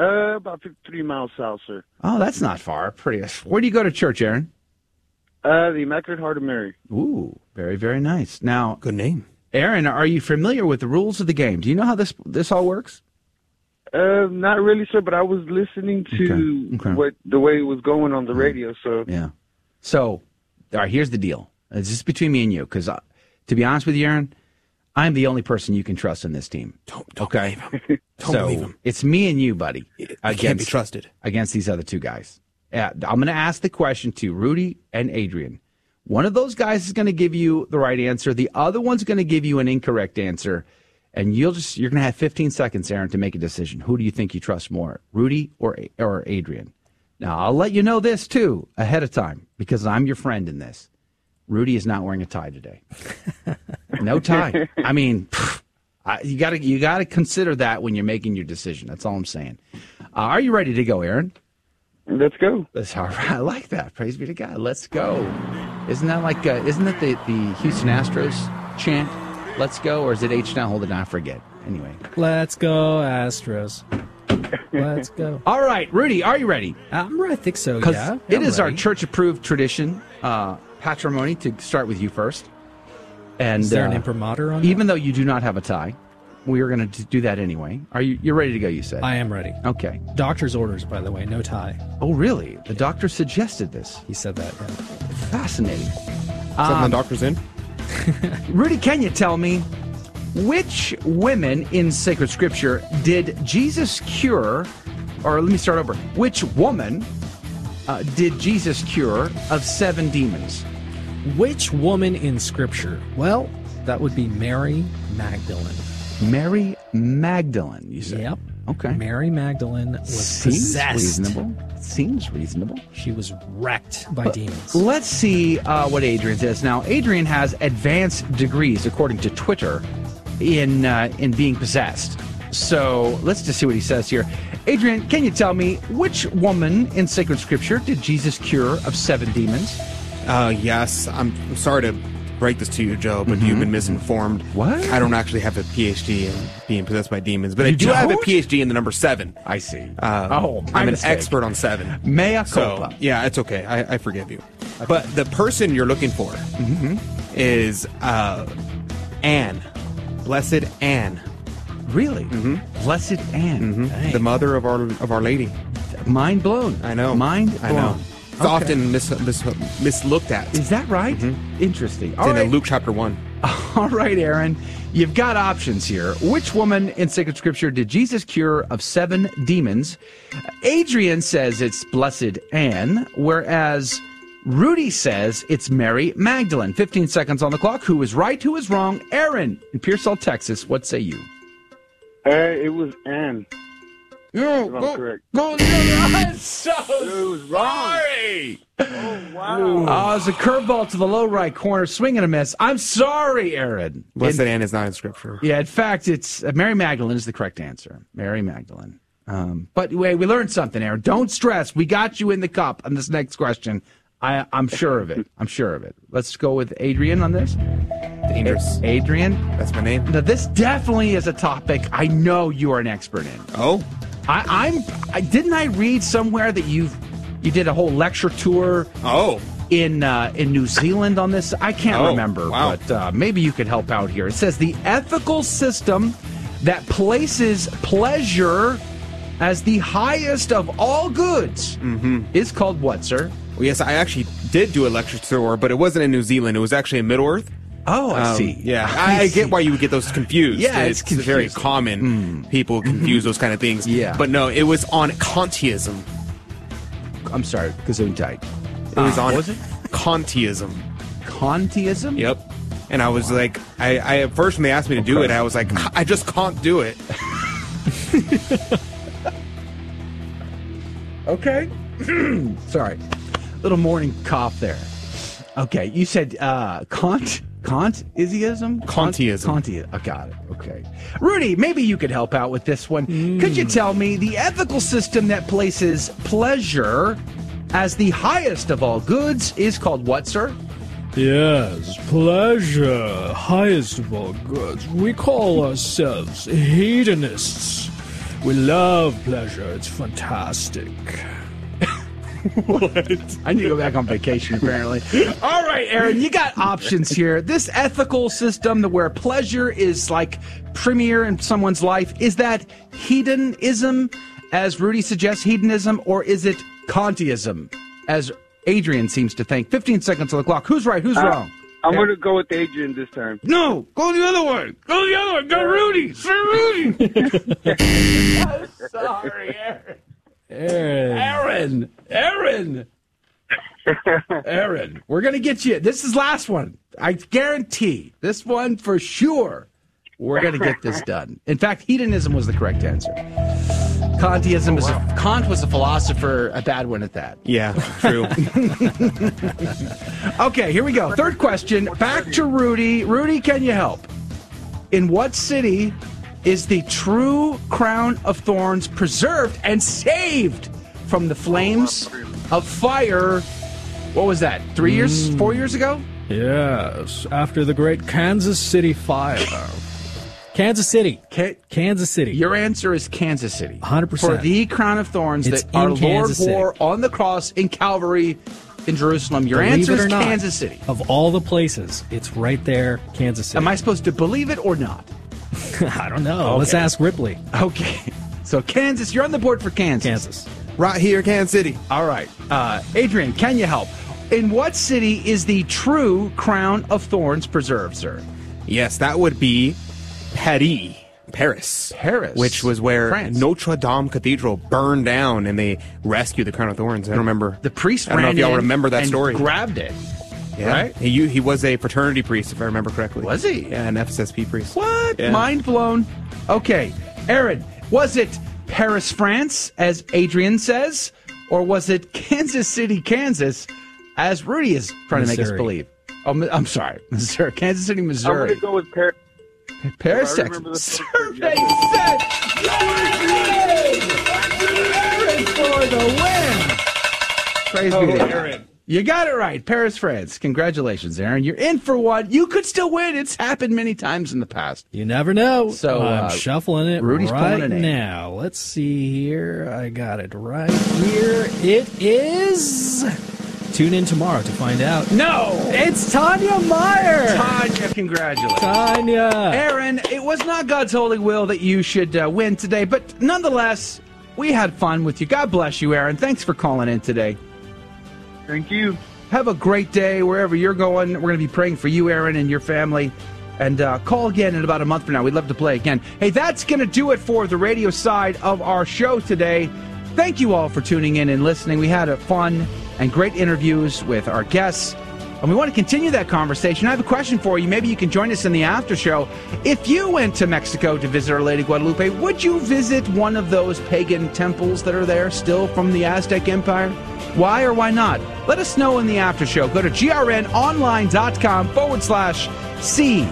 Uh, about 53 miles south, sir. Oh, that's not far. Pretty. Where do you go to church, Aaron? Uh, the Immaculate Heart of Mary. Ooh, very, very nice. Now, good name, Aaron. Are you familiar with the rules of the game? Do you know how this this all works? Uh, not really, sir, but I was listening to Okay, okay. what the way it was going on the radio, so. Yeah. So, all right. Here's the deal. It's just between me and you, because uh, to be honest with you, Aaron, I'm the only person you can trust in this team. Don't, don't okay. believe him. Don't so believe him. it's me and you, buddy. can't be trusted. against these other two guys. Yeah, I'm going to ask the question to Rudy and Adrian. One of those guys is going to give you the right answer. The other one's going to give you an incorrect answer, and you'll just you're going to have 15 seconds, Aaron, to make a decision. Who do you think you trust more, Rudy or or Adrian? Now I'll let you know this too ahead of time because I'm your friend in this. Rudy is not wearing a tie today. no tie. I mean, pff, I, you got to you got to consider that when you're making your decision. That's all I'm saying. Uh, are you ready to go, Aaron? Let's go. That's all right. I like that. Praise be to God. Let's go. Isn't that like? Uh, isn't that the the Houston Astros chant? Let's go, or is it H now? Hold it. I forget. Anyway. Let's go, Astros. Let's go. All right, Rudy, are you ready? I'm ready. I think so. Because Yeah, it I'm is our church approved tradition, uh, patrimony, to start with you first. And Is there an uh, imprimatur on Even though you do not have a tie, we are going to do that anyway. Are you? You're ready to go? You said. I am ready. Okay. Doctor's orders, by the way, no tie. Oh, really? The doctor suggested this. He said that. Yeah. Fascinating. Something Um, the doctor's in. Rudy, can you tell me which women in sacred scripture did Jesus cure? Or let me start over. Which woman uh, did Jesus cure of seven demons? Which woman in Scripture? Well, that would be Mary Magdalene. Mary Magdalene, you say? Yep. Okay. Mary Magdalene was Seems possessed. reasonable. Seems reasonable. She was wrecked by But demons. Let's see uh, what Adrian says. Now, Adrian has advanced degrees, according to Twitter, in uh, in being possessed. So let's just see what he says here. Adrian, can you tell me which woman in sacred scripture did Jesus cure of seven demons? Uh, yes. I'm, I'm sorry to break this to you, Joe, but you've been misinformed. Mm-hmm. What? I don't actually have a PhD in being possessed by demons, but I You do have a? PhD in the number seven. I see. Uh, Oh, my I'm an mistake. expert on seven. Mea So, culpa. yeah, it's okay. I, I forgive you. But the person you're looking for Mm-hmm. is uh, Anne, Blessed Anne. Really? Mm-hmm. Blessed Anne. Dang. the mother of our of Our Lady. Mind blown. I know. Mind I know. Blown. It's Okay. often mis, mis, mislooked at. Is that right? Mm-hmm. Interesting. It's All in. Luke chapter one. All right, Aaron. You've got options here. Which woman in sacred scripture did Jesus cure of seven demons? Adrian says it's Blessed Anne, whereas Rudy says it's Mary Magdalene. 15 seconds on the clock. Who is right? Who is wrong? Aaron in Pearsall, Texas. What say you? Uh, it was Anne. No, If I'm correct. Go, I'm so It was wrong. sorry. Oh, it's a curveball to the low right corner, swing and a miss. I'm sorry, Aaron. Blessed In- Anne is not in scripture. yeah, in fact, it's uh, Mary Magdalene is the correct answer. Mary Magdalene. Um, but wait, we learned something, Aaron. Don't stress. We got you in the cup on this next question. I, I'm sure of it. I'm sure of it. Let's go with Adrian on this. Dangerous. Adrian. That's my name. Now, this definitely is a topic I know you are an expert in. Oh, I, I'm. I didn't I read somewhere that you've you did a whole lecture tour. Oh. In uh, in New Zealand on this, I can't Oh, remember, wow. but uh, maybe you could help out here. It says the ethical system that places pleasure as the highest of all goods Mm-hmm. is called what, sir? Well, yes, I actually did do a lecture tour, but it wasn't in New Zealand. It was actually in Middle Earth. Oh, I Um, see. Yeah, I I, see. get why you would get those confused. Yeah, it's very confusing. Hmm. common. People confuse those kind of things. Yeah. but no, it was on Kantiism. I'm sorry, Gesundheit. It was Uh, on was it? Kantiism. Kantiism. Yep. And I was like, I, I at first when they asked me to do it, I was like, I just can't do it. Okay. Sorry. Little morning cough there. Okay, you said uh Kant Kant isism? Kantiism. Kantiism. I got it. Okay. Rudy, maybe you could help out with this one. Could you tell me the ethical system that places pleasure as the highest of all goods is called what, sir? Yes, pleasure, highest of all goods. We call ourselves hedonists. We love pleasure, it's fantastic. What? I need to go back on vacation, apparently. All right, Aaron, you got options here. This ethical system that where pleasure is like premier in someone's life, is that hedonism, as Rudy suggests, hedonism, or is it Kantiism, as Adrian seems to think? 15 seconds on the clock. Who's right? Who's Uh, wrong? I'm going to go with Adrian this time. No, go the other way. Go the other way. Go Rudy. Sir Rudy. I'm sorry, Aaron. Aaron. Aaron. Aaron. We're going to get you. This is last one. I guarantee. This one for sure. We're going to get this done. In fact, hedonism was the correct answer. Kantiism is a, Kant was a philosopher, a bad one at that. Yeah, true. Okay, here we go. Third question. Back to Rudy. Rudy, can you help? In what city is the true crown of thorns preserved and saved from the flames oh, of fire? What was that? Three years, mm. four years ago? Yes, after the great Kansas City fire. Kansas City. Kansas City. Your answer is Kansas City. 100%. For the crown of thorns It's that our in Lord Kansas City. wore on the cross in Calvary in Jerusalem. Your Believe answer it is or not, Kansas City. Of all the places, it's right there, Kansas City. Am I supposed to believe it or not? I don't know. Let's ask Ripley. Okay. So Kansas, you're on the board for Kansas. Kansas. Right here, Kansas City. All right. Uh, Adrian, can you help? In what city is the true crown of thorns preserved, sir? Yes, that would be Paris. Paris. Paris. Which was where France. Notre Dame Cathedral burned down and they rescued the Crown of Thorns. I don't remember. The priest I don't know if y'all remember that story. grabbed it. Yeah. right? He, he was a fraternity priest, if I remember correctly. Was he? Yeah, an FSSP priest. What? Yeah. Mind blown. Okay. Aaron, was it Paris, France, as Adrian says, or was it Kansas City, Kansas, as Rudy is trying to make us believe? Oh, I'm sorry, Missouri, Kansas City, Missouri. I'm going Missouri. to go with Paris. Paris, I remember Texas. the- Survey said Aaron for the win. Praise be to oh, God. You got it right. Paris, France. Congratulations, Aaron. You're in for one. You could still win. It's happened many times in the past. You never know. So, I'm uh, shuffling it Rudy's right A. now. Let's see here. I got it right here. It is. Tune in tomorrow to find out. No! It's Tanya Meyer. Tanya, congratulations. Tanya. Aaron, it was not God's holy will that you should uh, win today, but nonetheless, we had fun with you. God bless you, Aaron. Thanks for calling in today. Thank you. Have a great day wherever you're going. We're going to be praying for you, Aaron, and your family. And uh, call again in about a month from now. We'd love to play again. Hey, that's going to do it for the radio side of our show today. Thank you all for tuning in and listening. We had a fun and great interviews with our guests. And we want to continue that conversation. I have a question for you. Maybe you can join us in the after show. If you went to Mexico to visit Our Lady Guadalupe, would you visit one of those pagan temples that are there still from the Aztec Empire? Why or why not? Let us know in the after show. Go to grnonline.com forward slash CDT.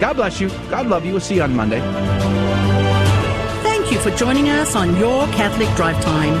God bless you. God love you. We'll see you on Monday. Thank you for joining us on Your Catholic Drive Time,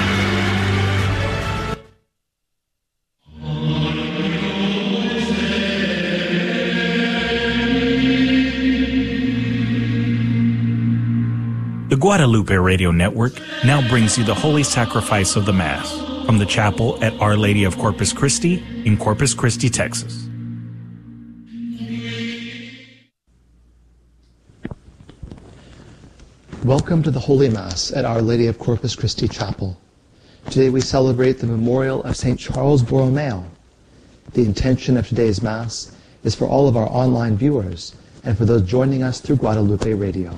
Guadalupe Radio Network now brings you the Holy Sacrifice of the Mass from the chapel at Our Lady of Corpus Christi in Corpus Christi, Texas. Welcome to the Holy Mass at Our Lady of Corpus Christi Chapel. Today we celebrate the memorial of St. Charles Borromeo. The intention of today's Mass is for all of our online viewers and for those joining us through Guadalupe Radio.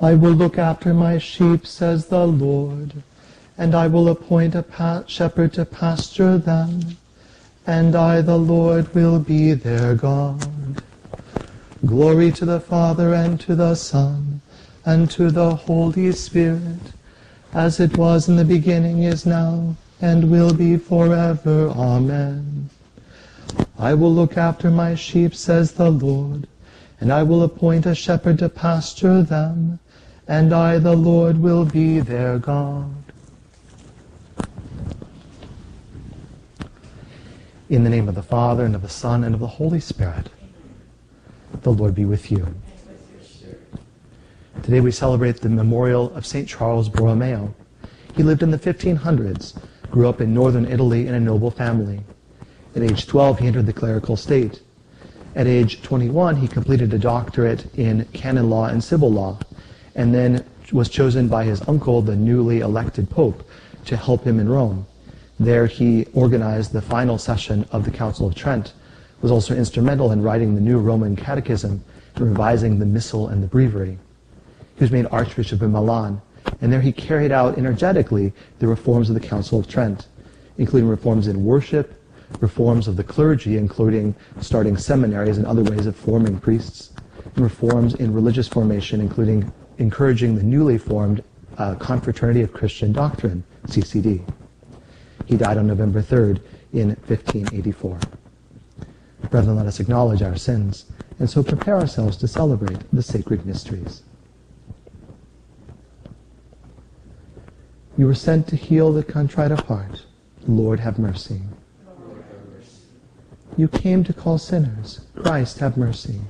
I will look after my sheep, says the Lord, and I will appoint a shepherd to pasture them, and I, the Lord, will be their God. Glory to the Father, and to the Son, and to the Holy Spirit, as it was in the beginning, is now, and will be forever. Amen. I will look after my sheep, says the Lord, and I will appoint a shepherd to pasture them, and I, the Lord, will be their God. In the name of the Father, and of the Son, and of the Holy Spirit, the Lord be with you. Today we celebrate the memorial of St. Charles Borromeo. He lived in the 1500s, grew up in northern Italy in a noble family. At age 12, he entered the clerical state. At age 21, he completed a doctorate in canon law and civil law, and then was chosen by his uncle, the newly elected pope, to help him in Rome. There he organized the final session of the Council of Trent, was also instrumental in writing the new Roman Catechism and revising the Missal and the Breviary. He was made Archbishop of Milan, and there he carried out energetically the reforms of the Council of Trent, including reforms in worship, reforms of the clergy, including starting seminaries and other ways of forming priests, and reforms in religious formation, including encouraging the newly formed uh, Confraternity of Christian Doctrine, CCD. He died on November 3rd in 1584. Brethren, let us acknowledge our sins and so prepare ourselves to celebrate the sacred mysteries. You were sent to heal the contrite of heart. Lord, have mercy. You came to call sinners. Christ, have mercy.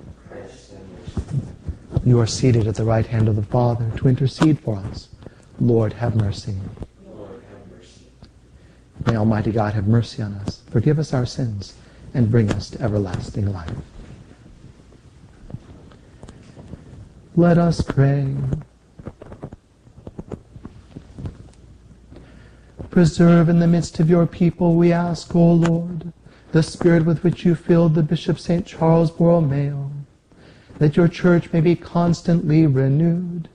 You are seated at the right hand of the Father to intercede for us. Lord, have mercy. May Almighty God have mercy on us, forgive us our sins, and bring us to everlasting life. Let us pray. Preserve in the midst of your people, we ask, O Lord, the spirit with which you filled the Bishop St. Charles Borromeo, that your church may be constantly renewed,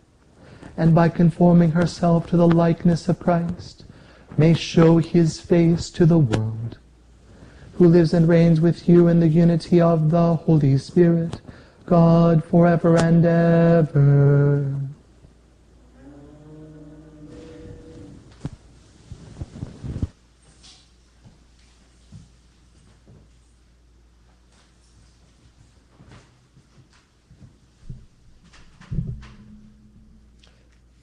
and by conforming herself to the likeness of Christ, may show his face to the world, who lives and reigns with you in the unity of the Holy Spirit, God forever and ever.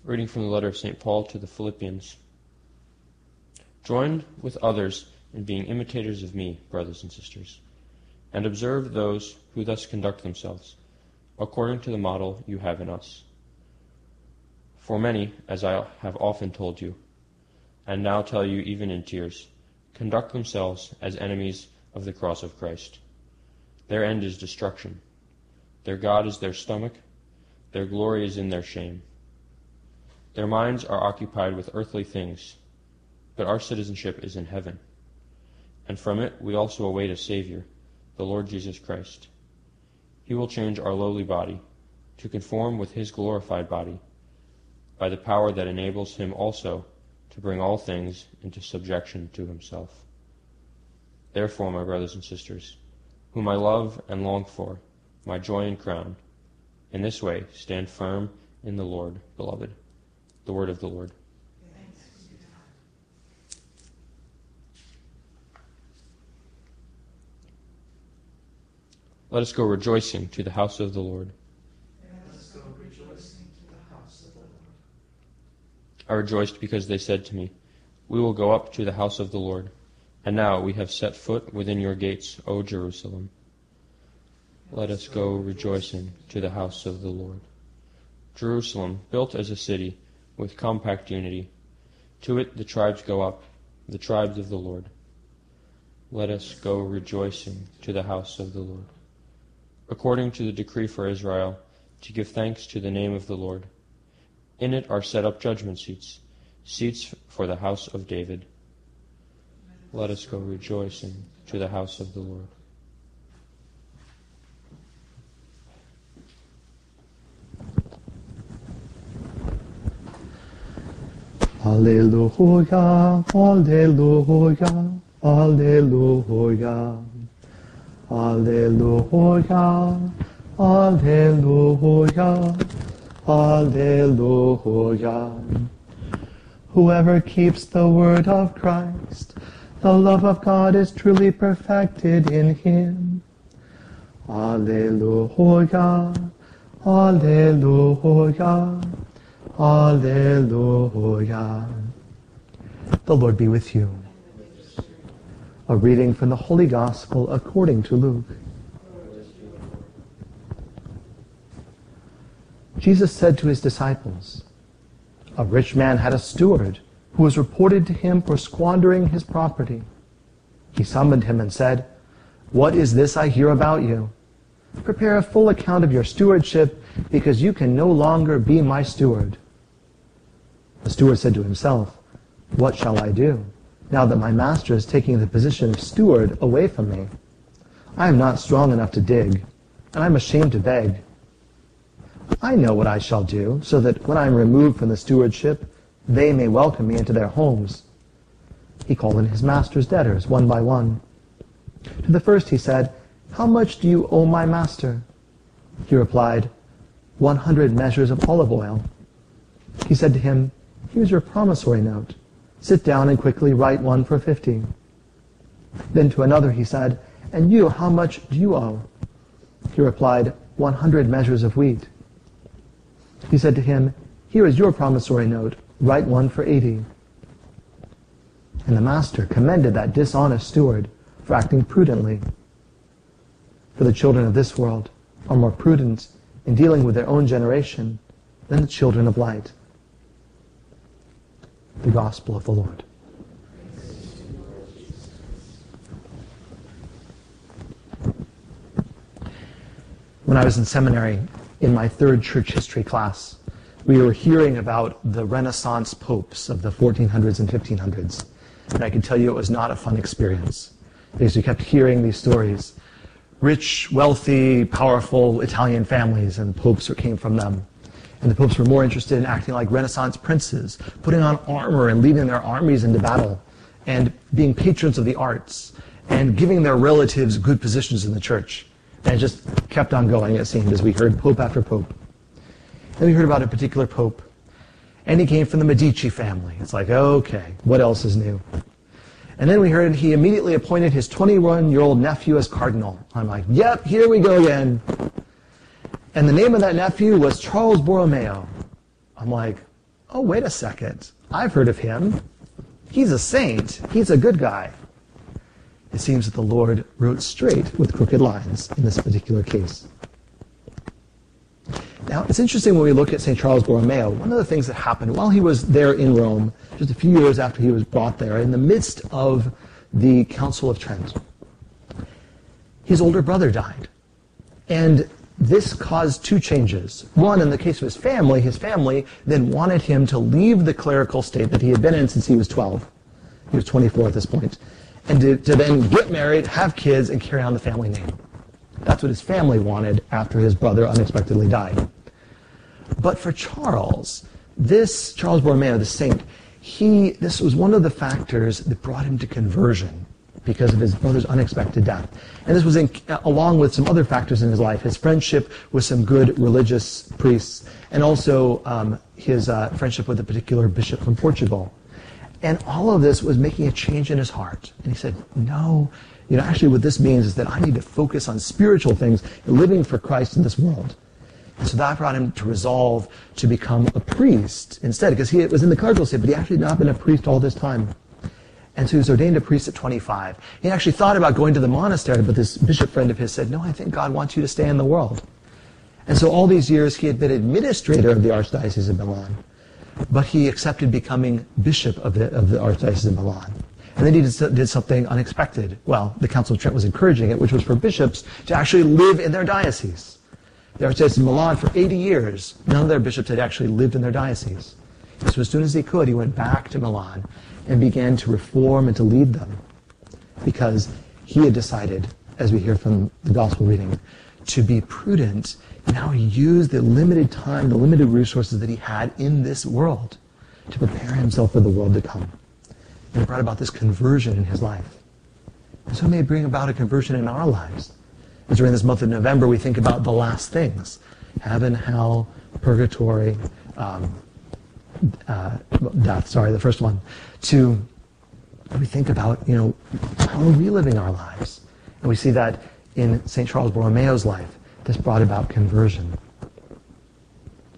Reading from the letter of St. Paul to the Philippians. Join with others in being imitators of me, brothers and sisters, and observe those who thus conduct themselves, according to the model you have in us. For many, as I have often told you, and now tell you even in tears, conduct themselves as enemies of the cross of Christ. Their end is destruction. Their God is their stomach. Their glory is in their shame. Their minds are occupied with earthly things, but our citizenship is in heaven. And from it we also await a Savior, the Lord Jesus Christ. He will change our lowly body to conform with his glorified body by the power that enables him also to bring all things into subjection to himself. Therefore, my brothers and sisters, whom I love and long for, my joy and crown, in this way stand firm in the Lord, beloved. The word of the Lord. Let us go rejoicing to the house of the Lord. I rejoiced because they said to me, We will go up to the house of the Lord. And now we have set foot within your gates, O Jerusalem. Let us go rejoicing to the house of the Lord. Jerusalem, built as a city, with compact unity. To it the tribes go up, the tribes of the Lord. Let us go rejoicing to the house of the Lord. According to the decree for Israel, to give thanks to the name of the Lord. In it are set up judgment seats, seats for the house of David. Let us go rejoicing to the house of the Lord. Alleluia, Alleluia, Alleluia, Alleluia, Alleluia, Alleluia. Whoever keeps the word of Christ, the love of God is truly perfected in him. Alleluia, Alleluia, Alleluia. The Lord be with you. A reading from the Holy Gospel according to Luke. Jesus said to his disciples, A rich man had a steward who was reported to him for squandering his property. He summoned him and said, What is this I hear about you? Prepare a full account of your stewardship, because you can no longer be my steward. The steward said to himself, What shall I do, now that my master is taking the position of steward away from me? I am not strong enough to dig, and I am ashamed to beg. I know what I shall do, so that when I am removed from the stewardship, they may welcome me into their homes. He called in his master's debtors, one by one. To the first he said, How much do you owe my master? He replied, One hundred measures of olive oil. He said to him, Here's your promissory note. Sit down and quickly write one for fifty. Then to another he said, And you, how much do you owe? He replied, One hundred measures of wheat. He said to him, Here is your promissory note. Write one for eighty. And the master commended that dishonest steward for acting prudently. For the children of this world are more prudent in dealing with their own generation than the children of light. The Gospel of the Lord. When I was in seminary, in my third church history class, we were hearing about the Renaissance popes of the 1400s and 1500s. And I can tell you it was not a fun experience because we kept hearing these stories. Rich, wealthy, powerful Italian families and popes who came from them. And the popes were more interested in acting like Renaissance princes, putting on armor and leading their armies into battle, and being patrons of the arts, and giving their relatives good positions in the church. And it just kept on going, it seemed, as we heard pope after pope. Then we heard about a particular pope, and he came from the Medici family. It's like, okay, what else is new? And then we heard he immediately appointed his 21 year old nephew as cardinal. I'm like, yep, here we go again. And the name of that nephew was Charles Borromeo. I'm like, oh, wait a second. I've heard of him. He's a saint. He's a good guy. It seems that the Lord wrote straight with crooked lines in this particular case. Now, it's interesting when we look at St. Charles Borromeo, one of the things that happened while he was there in Rome, just a few years after he was brought there, in the midst of the Council of Trent. His older brother died. And this caused two changes. One, in the case of his family, his family then wanted him to leave the clerical state that he had been in since he was 12. He was 24 at this point. And to, to then get married, have kids, and carry on the family name. That's what his family wanted after his brother unexpectedly died. But for Charles, this, Charles Borromeo, the saint, he, this was one of the factors that brought him to conversion because of his brother's unexpected death. And this was in, along with some other factors in his life, his friendship with some good religious priests, and also um, his uh, friendship with a particular bishop from Portugal. And all of this was making a change in his heart. And he said, no, you know, actually what this means is that I need to focus on spiritual things, living for Christ in this world. And so that brought him to resolve to become a priest instead, because he was in the cardinal state, but he actually had not been a priest all this time. And so he was ordained a priest at 25. He actually thought about going to the monastery, but this bishop friend of his said, no, I think God wants you to stay in the world. And so all these years he had been administrator of the Archdiocese of Milan, but he accepted becoming bishop of the, of the Archdiocese of Milan. And then he did, did something unexpected. Well, the Council of Trent was encouraging it, which was for bishops to actually live in their diocese. The Archdiocese of Milan, for 80 years, none of their bishops had actually lived in their diocese. So as soon as he could, he went back to Milan and began to reform and to lead them because he had decided, as we hear from the gospel reading, to be prudent. Now he used the limited time, the limited resources that he had in this world to prepare himself for the world to come. And it brought about this conversion in his life. And so it may bring about a conversion in our lives. As during this month of November, we think about the last things heaven, hell, purgatory, um, uh, death, sorry, the first one. To we think about, you know, how are we living our lives? And we see that in St. Charles Borromeo's life. This brought about conversion.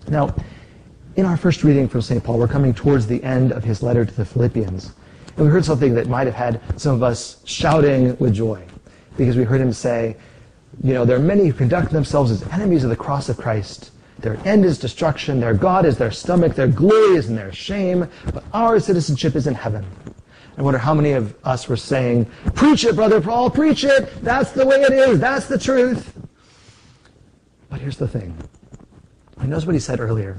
Now, in our first reading from St. Paul, we're coming towards the end of his letter to the Philippians. And we heard something that might have had some of us shouting with joy because we heard him say, you know, there are many who conduct themselves as enemies of the cross of Christ. Their end is destruction, their God is their stomach, their glory is in their shame, but our citizenship is in heaven. I wonder how many of us were saying, Preach it, Brother Paul, preach it! That's the way it is, that's the truth. But here's the thing. He knows what he said earlier.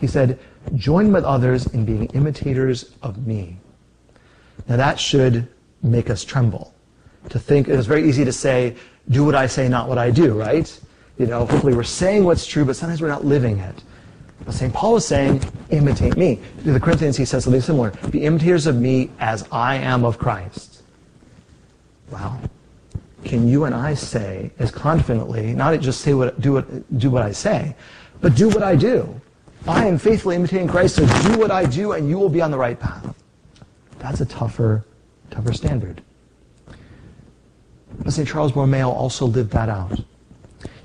He said, Join with others in being imitators of me. Now that should make us tremble. To think, it's very easy to say, do what I say, not what I do, right? You know, hopefully we're saying what's true, but sometimes we're not living it. But St. Paul is saying, imitate me. To the Corinthians, he says something similar. Be imitators of me as I am of Christ. Wow. Can you and I say as confidently, not just say what, do what, do what I say, but do what I do? I am faithfully imitating Christ, so do what I do and you will be on the right path. That's a tougher, tougher standard. But St. Charles Borromeo also lived that out.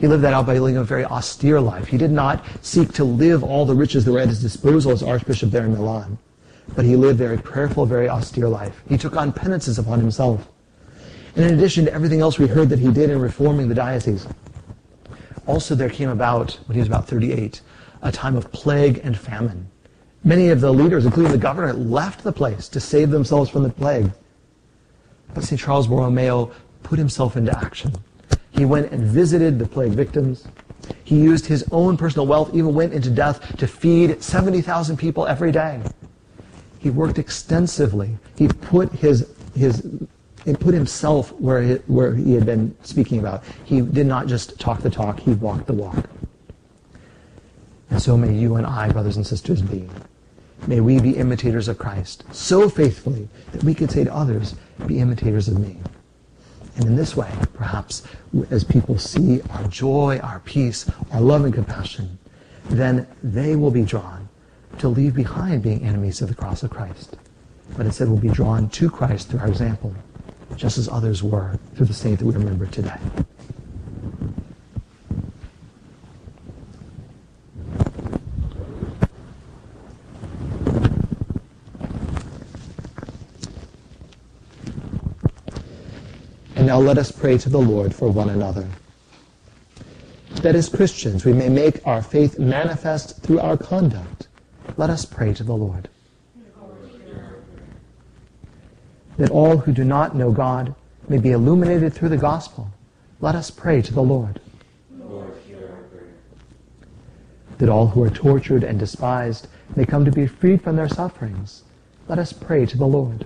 He lived that out by living a very austere life. He did not seek to live all the riches that were at his disposal as Archbishop there in Milan. But he lived a very prayerful, very austere life. He took on penances upon himself. And in addition to everything else we heard that he did in reforming the diocese, also there came about, when he was about 38, a time of plague and famine. Many of the leaders, including the governor, left the place to save themselves from the plague. But St. Charles Borromeo put himself into action. He went and visited the plague victims. He used his own personal wealth, even went into death to feed 70,000 people every day. He worked extensively. He put his, his, he put himself where he, where he had been speaking about. He did not just talk the talk, he walked the walk. And so may you and I, brothers and sisters, be. May we be imitators of Christ so faithfully that we could say to others, be imitators of me. And in this way, perhaps, as people see our joy, our peace, our love and compassion, then they will be drawn to leave behind being enemies of the cross of Christ. But instead will be drawn to Christ through our example, just as others were through the saint that we remember today. Now let us pray to the Lord for one another. That as Christians we may make our faith manifest through our conduct. Let us pray to the Lord. that all who do not know God may be illuminated through the gospel, let us pray to the Lord. That all who are tortured and despised may come to be freed from their sufferings, let us pray to the Lord.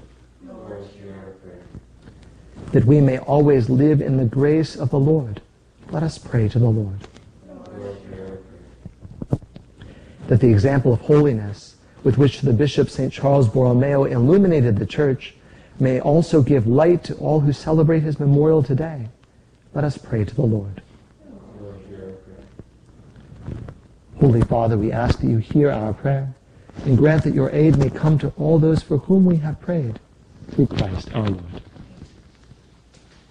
That we may always live in the grace of the Lord, let us pray to the Lord. That the example of holiness with which the Bishop St. Charles Borromeo illuminated the church may also give light to all who celebrate his memorial today. Let us pray to the Lord. Holy Father, we ask that you hear our prayer and grant that your aid may come to all those for whom we have prayed. Through Christ our Lord.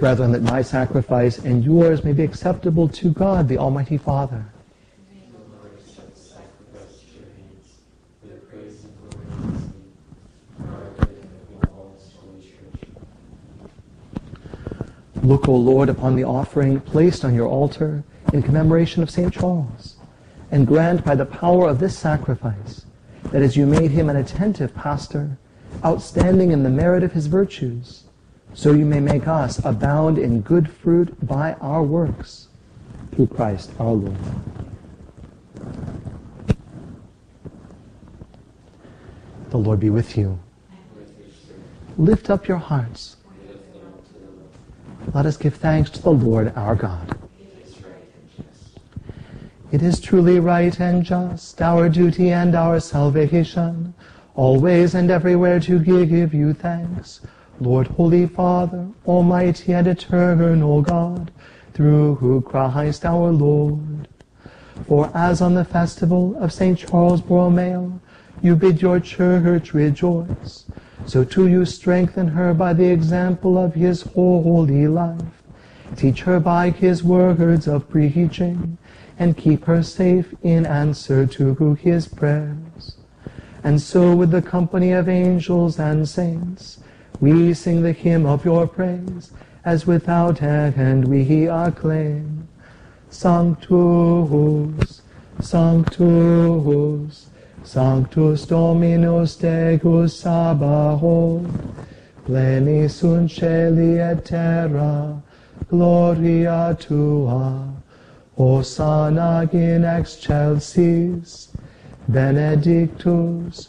brethren, that my sacrifice and yours may be acceptable to God, the Almighty Father. Look, O Lord, upon the offering placed on your altar in commemoration of St. Charles, and grant by the power of this sacrifice that as you made him an attentive pastor, outstanding in the merit of his virtues, so you may make us abound in good fruit by our works. Through Christ our Lord. The Lord be with you. Lift up your hearts. Let us give thanks to the Lord our God. It is truly right and just, our duty and our salvation, always and everywhere to give you thanks Lord, Holy Father, Almighty and Eternal God, through Christ our Lord. For as on the festival of St. Charles Borromeo, you bid your church rejoice, so too you strengthen her by the example of his holy life. Teach her by his words of preaching, and keep her safe in answer to his prayers. And so with the company of angels and saints, we sing the hymn of your praise, as without end we acclaim. Sanctus, Sanctus, Sanctus Dominus Deus Sabaoth, pleni sunt celi et terra, gloria tua, Hosanna in excelsis, benedictus,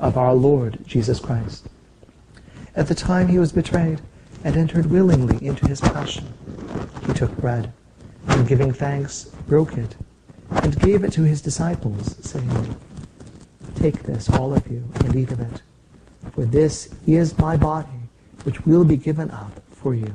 of our Lord Jesus Christ. At the time he was betrayed and entered willingly into his passion, he took bread, and giving thanks, broke it, and gave it to his disciples, saying, Take this, all of you, and eat of it, for this is my body, which will be given up for you.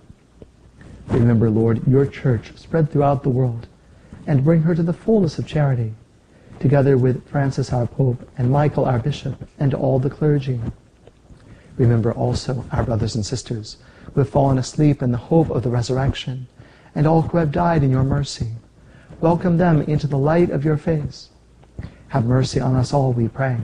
Remember, Lord, your church spread throughout the world, and bring her to the fullness of charity, together with Francis our Pope, and Michael our Bishop, and all the clergy. Remember also our brothers and sisters who have fallen asleep in the hope of the resurrection, and all who have died in your mercy. Welcome them into the light of your face. Have mercy on us all, we pray,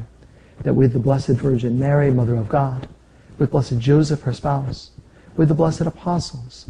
that with the Blessed Virgin Mary, Mother of God, with Blessed Joseph, her spouse, with the blessed apostles,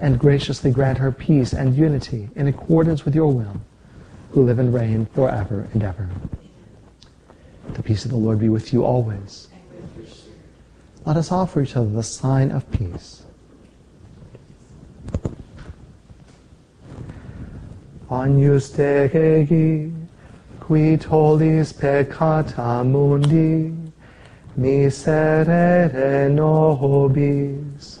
and graciously grant her peace and unity in accordance with your will, who live and reign forever and ever. The peace of the Lord be with you always. Let us offer each other the sign of peace. Agnus Dei, qui tollis peccata mundi, miserere nobis.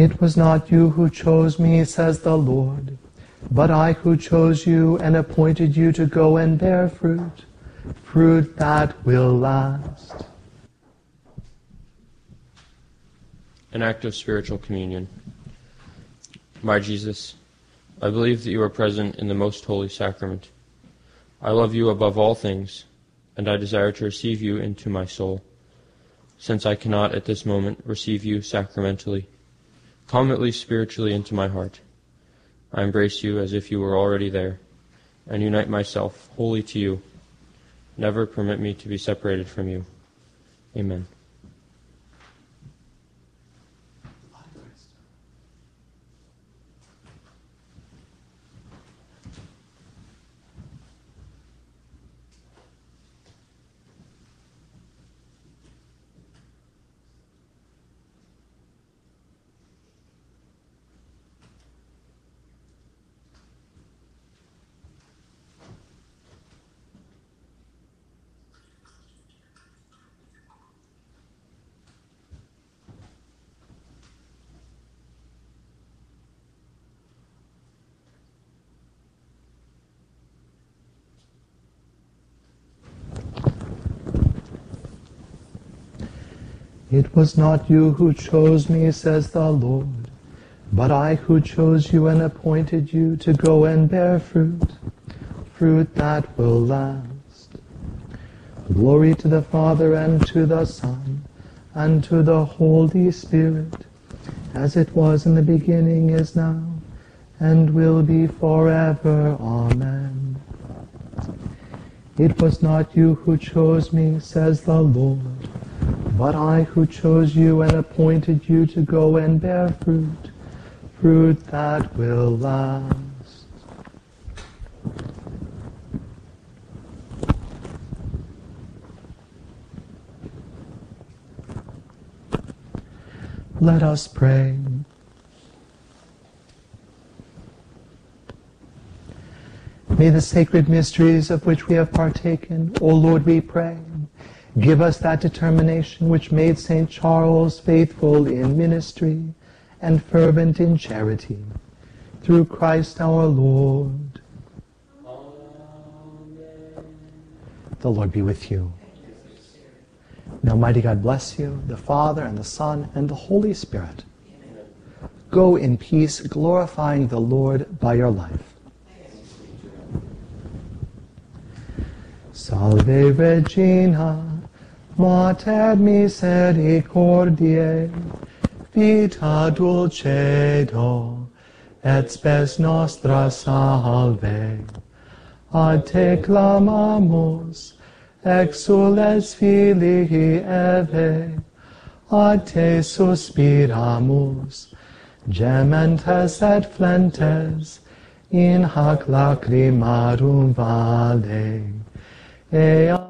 It was not you who chose me, says the Lord, but I who chose you and appointed you to go and bear fruit, fruit that will last. An act of spiritual communion. My Jesus, I believe that you are present in the most holy sacrament. I love you above all things, and I desire to receive you into my soul, since I cannot at this moment receive you sacramentally. Come at least spiritually into my heart. I embrace you as if you were already there, and unite myself wholly to you. Never permit me to be separated from you. Amen. Was not you who chose me, says the Lord, but I who chose you and appointed you to go and bear fruit, fruit that will last. Glory to the Father and to the Son and to the Holy Spirit, as it was in the beginning, is now, and will be forever. Amen. It was not you who chose me, says the Lord, but I who chose you and appointed you to go and bear fruit, fruit that will last. Let us pray. May the sacred mysteries of which we have partaken, O Lord, we pray, give us that determination which made St. Charles faithful in ministry and fervent in charity. Through Christ our Lord. Amen. The Lord be with you. May Almighty God bless you, the Father and the Son and the Holy Spirit. Go in peace, glorifying the Lord by your life. Salve Regina, mater misericordiae, vita dulcedo, et spes nostra salve. Ad te clamamus, exules filii Eve, ad te suspiramus, gementes et flentes, in hac lacrimarum vale. Ea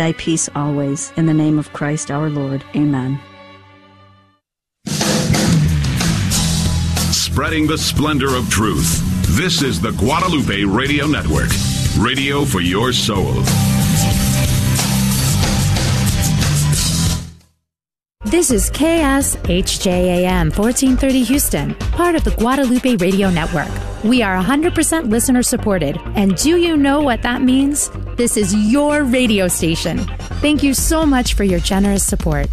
Thy peace always. In the name of Christ our Lord. Amen. Spreading the splendor of truth. This is the Guadalupe Radio Network. Radio for your soul. This is KSHJ AM 1430 Houston, part of the Guadalupe Radio Network. We are 100% listener supported. And do you know what that means? This is your radio station. Thank you so much for your generous support.